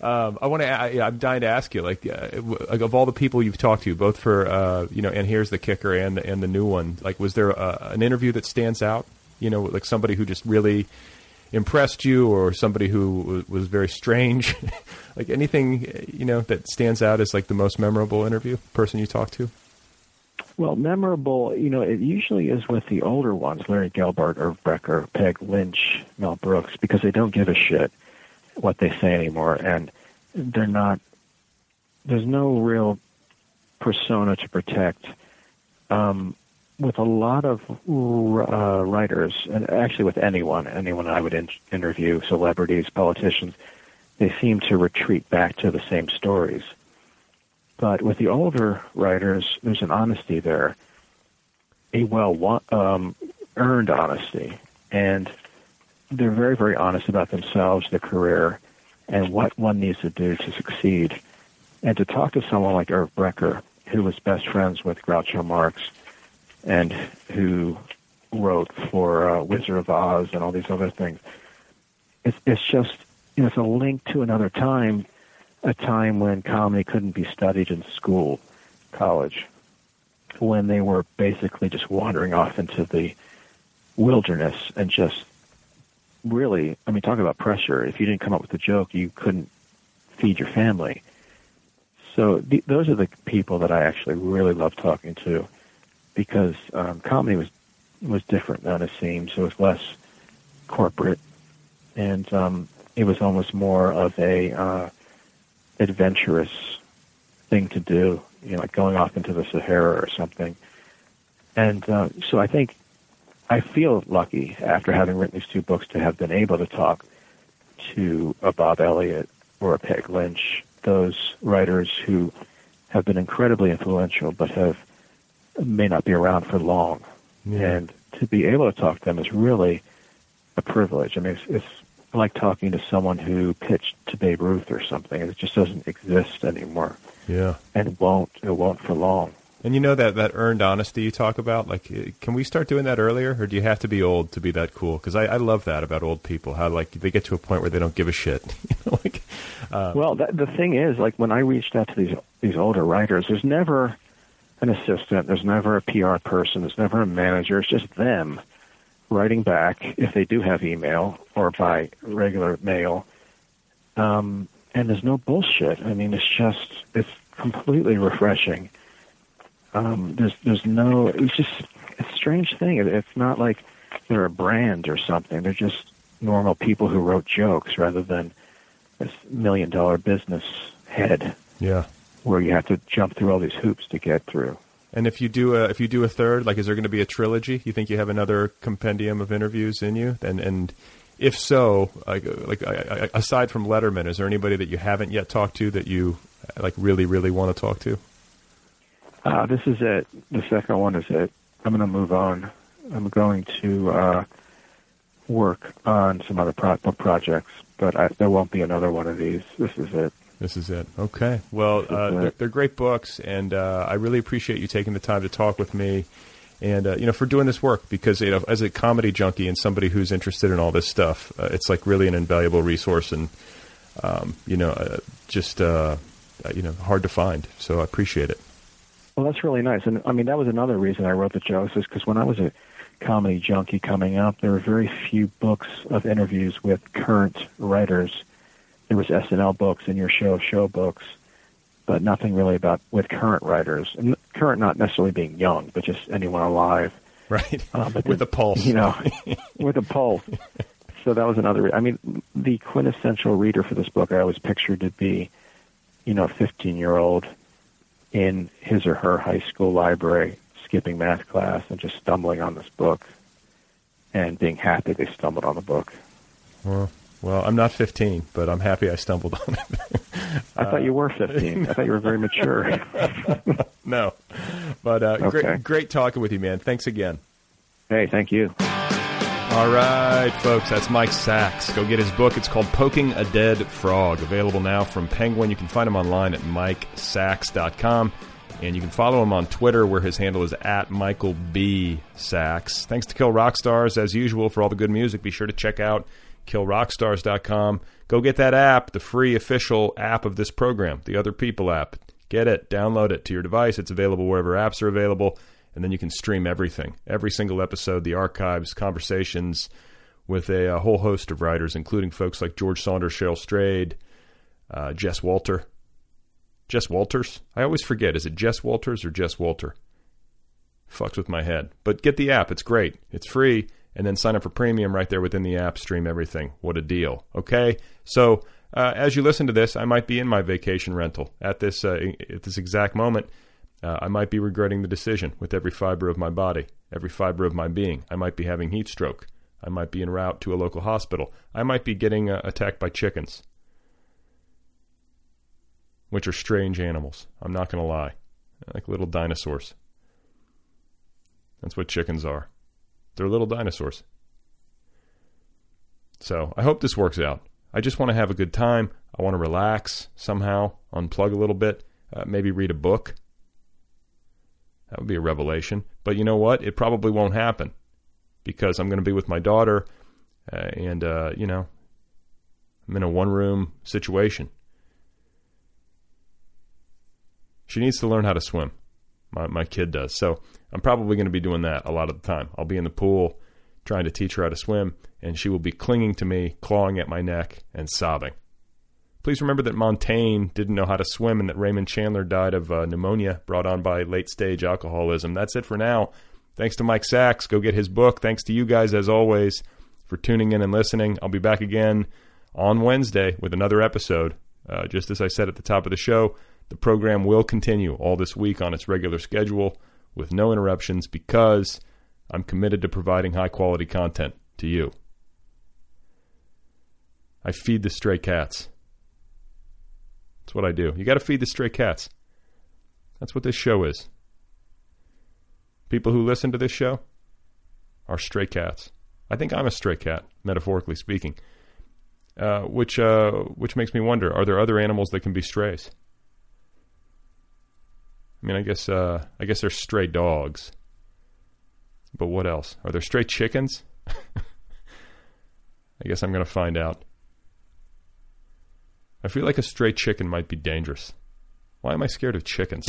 Um, I want to. I, I'm dying to ask you, like, uh, like, of all the people you've talked to, both for uh, you know, and here's the kicker, and and the new one. Like, was there uh, an interview that stands out? You know, like somebody who just really impressed you, or somebody who was, very strange. like anything, you know, that stands out as like the most memorable interview person you talked to. Well, memorable, you know, it usually is with the older ones, Larry Gelbart, Irv Brecher, Peg Lynch, Mel Brooks, because they don't give a shit what they say anymore, and they're not. There's no real persona to protect. Um, with a lot of uh, writers, and actually with anyone, anyone I would in- interview, celebrities, politicians, they seem to retreat back to the same stories. But with the older writers, there's an honesty there, a well um, earned honesty, and they're very, very honest about themselves, their career, and what one needs to do to succeed. And to talk to someone like Irv Brecher, who was best friends with Groucho Marx, and who wrote for uh, Wizard of Oz and all these other things, it's, it's just you know, it's a link to another time a time when comedy couldn't be studied in school, college, when they were basically just wandering off into the wilderness and just really, I mean, talk about pressure. If you didn't come up with a joke, you couldn't feed your family. So th- those are the people that I actually really love talking to because um, comedy was was different than it seems. So it was less corporate, and um, it was almost more of a uh, adventurous thing to do, you know, like going off into the Sahara or something. And uh, so I think I feel lucky after having written these two books to have been able to talk to a Bob Elliott or a Peg Lynch, those writers who have been incredibly influential but have may not be around for long. And to be able to talk to them is really a privilege. I mean, it's, it's like talking to someone who pitched to Babe Ruth or something. It just doesn't exist anymore, Yeah. and it won't. It won't for long. And you know that that earned honesty you talk about. Like, uh, can we start doing that earlier, or do you have to be old to be that cool? Because I, I love that about old people. How like they get to a point where they don't give a shit. you know, like, uh, Well, that, the thing is, like when I reached out to these these older writers, there's never an assistant, there's never a PR person, there's never a manager. It's just them writing back if they do have email or by regular mail. Um, and there's no bullshit. I mean, it's just it's completely refreshing. Um, there's there's no. It's just a strange thing. It, it's not like they're a brand or something. They're just normal people who wrote jokes rather than this million dollar business head yeah. Where you have to jump through all these hoops to get through. And if you do a if you do a third, like, is there going to be a trilogy? You think you have another compendium of interviews in you? And and if so, like like I, I, aside from Letterman, is there anybody that you haven't yet talked to that you like really really want to talk to? Uh, this is it. The second one is it. I'm going to move on. I'm going to uh, work on some other pro- projects, but I, there won't be another one of these. This is it. This is it. Okay. Well, uh, they're, they're, great books, and uh, I really appreciate you taking the time to talk with me, and uh, you know for doing this work because you know as a comedy junkie and somebody who's interested in all this stuff, uh, it's like really an invaluable resource, and um, you know uh, just uh, you know hard to find. So I appreciate it. Well, that's really nice, and I mean that was another reason I wrote the jokes is because when I was a comedy junkie coming up, there were very few books of interviews with current writers there was SNL books and your show show books, but nothing really about with current writers. And current not necessarily being young, but just anyone alive. Right. Uh, with a pulse. You know, with a pulse. So that was another. I mean, the quintessential reader for this book I always pictured to be, you know, a 15 year old in his or her high school library skipping math class and just stumbling on this book and being happy they stumbled on the book. Well, well, I'm not 15, but I'm happy I stumbled on it. I thought you were 15. I thought you were very mature. no, but uh, okay. great, great talking with you, man. Thanks again. Hey, thank you. All right, folks, that's Mike Sacks. Go get his book. It's called Poking a Dead Frog. Available now from Penguin. You can find him online at mikesacks.com. And you can follow him on Twitter, where his handle is at Michael B. Sacks. Thanks to Kill Rock Stars, as usual, for all the good music. Be sure to check out killrockstars.com. Go get that app, the free official app of this program, the Other People app. Get it, download it to your device. It's available wherever apps are available, and then you can stream everything, every single episode, the archives, conversations with a, a whole host of writers, including folks like George Saunders, Cheryl Strayed, uh, Jess Walter. Jess Walters? I always forget. Is it Jess Walters or Jess Walter? Fucks with my head. But get the app. It's great. It's free and then sign up for premium right there within the app, stream everything. What a deal. Okay? So, uh, as you listen to this, I might be in my vacation rental at this uh, at this exact moment. Uh, I might be regretting the decision with every fiber of my body, every fiber of my being. I might be having heat stroke. I might be en route to a local hospital. I might be getting uh, attacked by chickens, which are strange animals. I'm not going to lie, like little dinosaurs. That's what chickens are. They're little dinosaurs. So I hope this works out. I just want to have a good time. I want to relax somehow, unplug a little bit, uh, maybe read a book. That would be a revelation. But you know what? It probably won't happen because I'm going to be with my daughter, uh, and uh, you know, I'm in a one-room situation. She needs to learn how to swim. My my kid does. So I'm probably going to be doing that a lot of the time. I'll be in the pool trying to teach her how to swim, and she will be clinging to me, clawing at my neck, and sobbing. Please remember that Montaigne didn't know how to swim and that Raymond Chandler died of uh, pneumonia brought on by late stage alcoholism. That's it for now. Thanks to Mike Sacks. Go get his book. Thanks to you guys, as always, for tuning in and listening. I'll be back again on Wednesday with another episode. Uh, just as I said at the top of the show, the program will continue all this week on its regular schedule with no interruptions because I'm committed to providing high quality content to you. I feed the stray cats. That's what I do. You got to feed the stray cats. That's what this show is. People who listen to this show are stray cats. I think I'm a stray cat, metaphorically speaking. Uh, which uh, which makes me wonder: Are there other animals that can be strays? I mean, I guess uh, I guess there's stray dogs. But what else? Are there stray chickens? I guess I'm going to find out. I feel like a stray chicken might be dangerous. Why am I scared of chickens?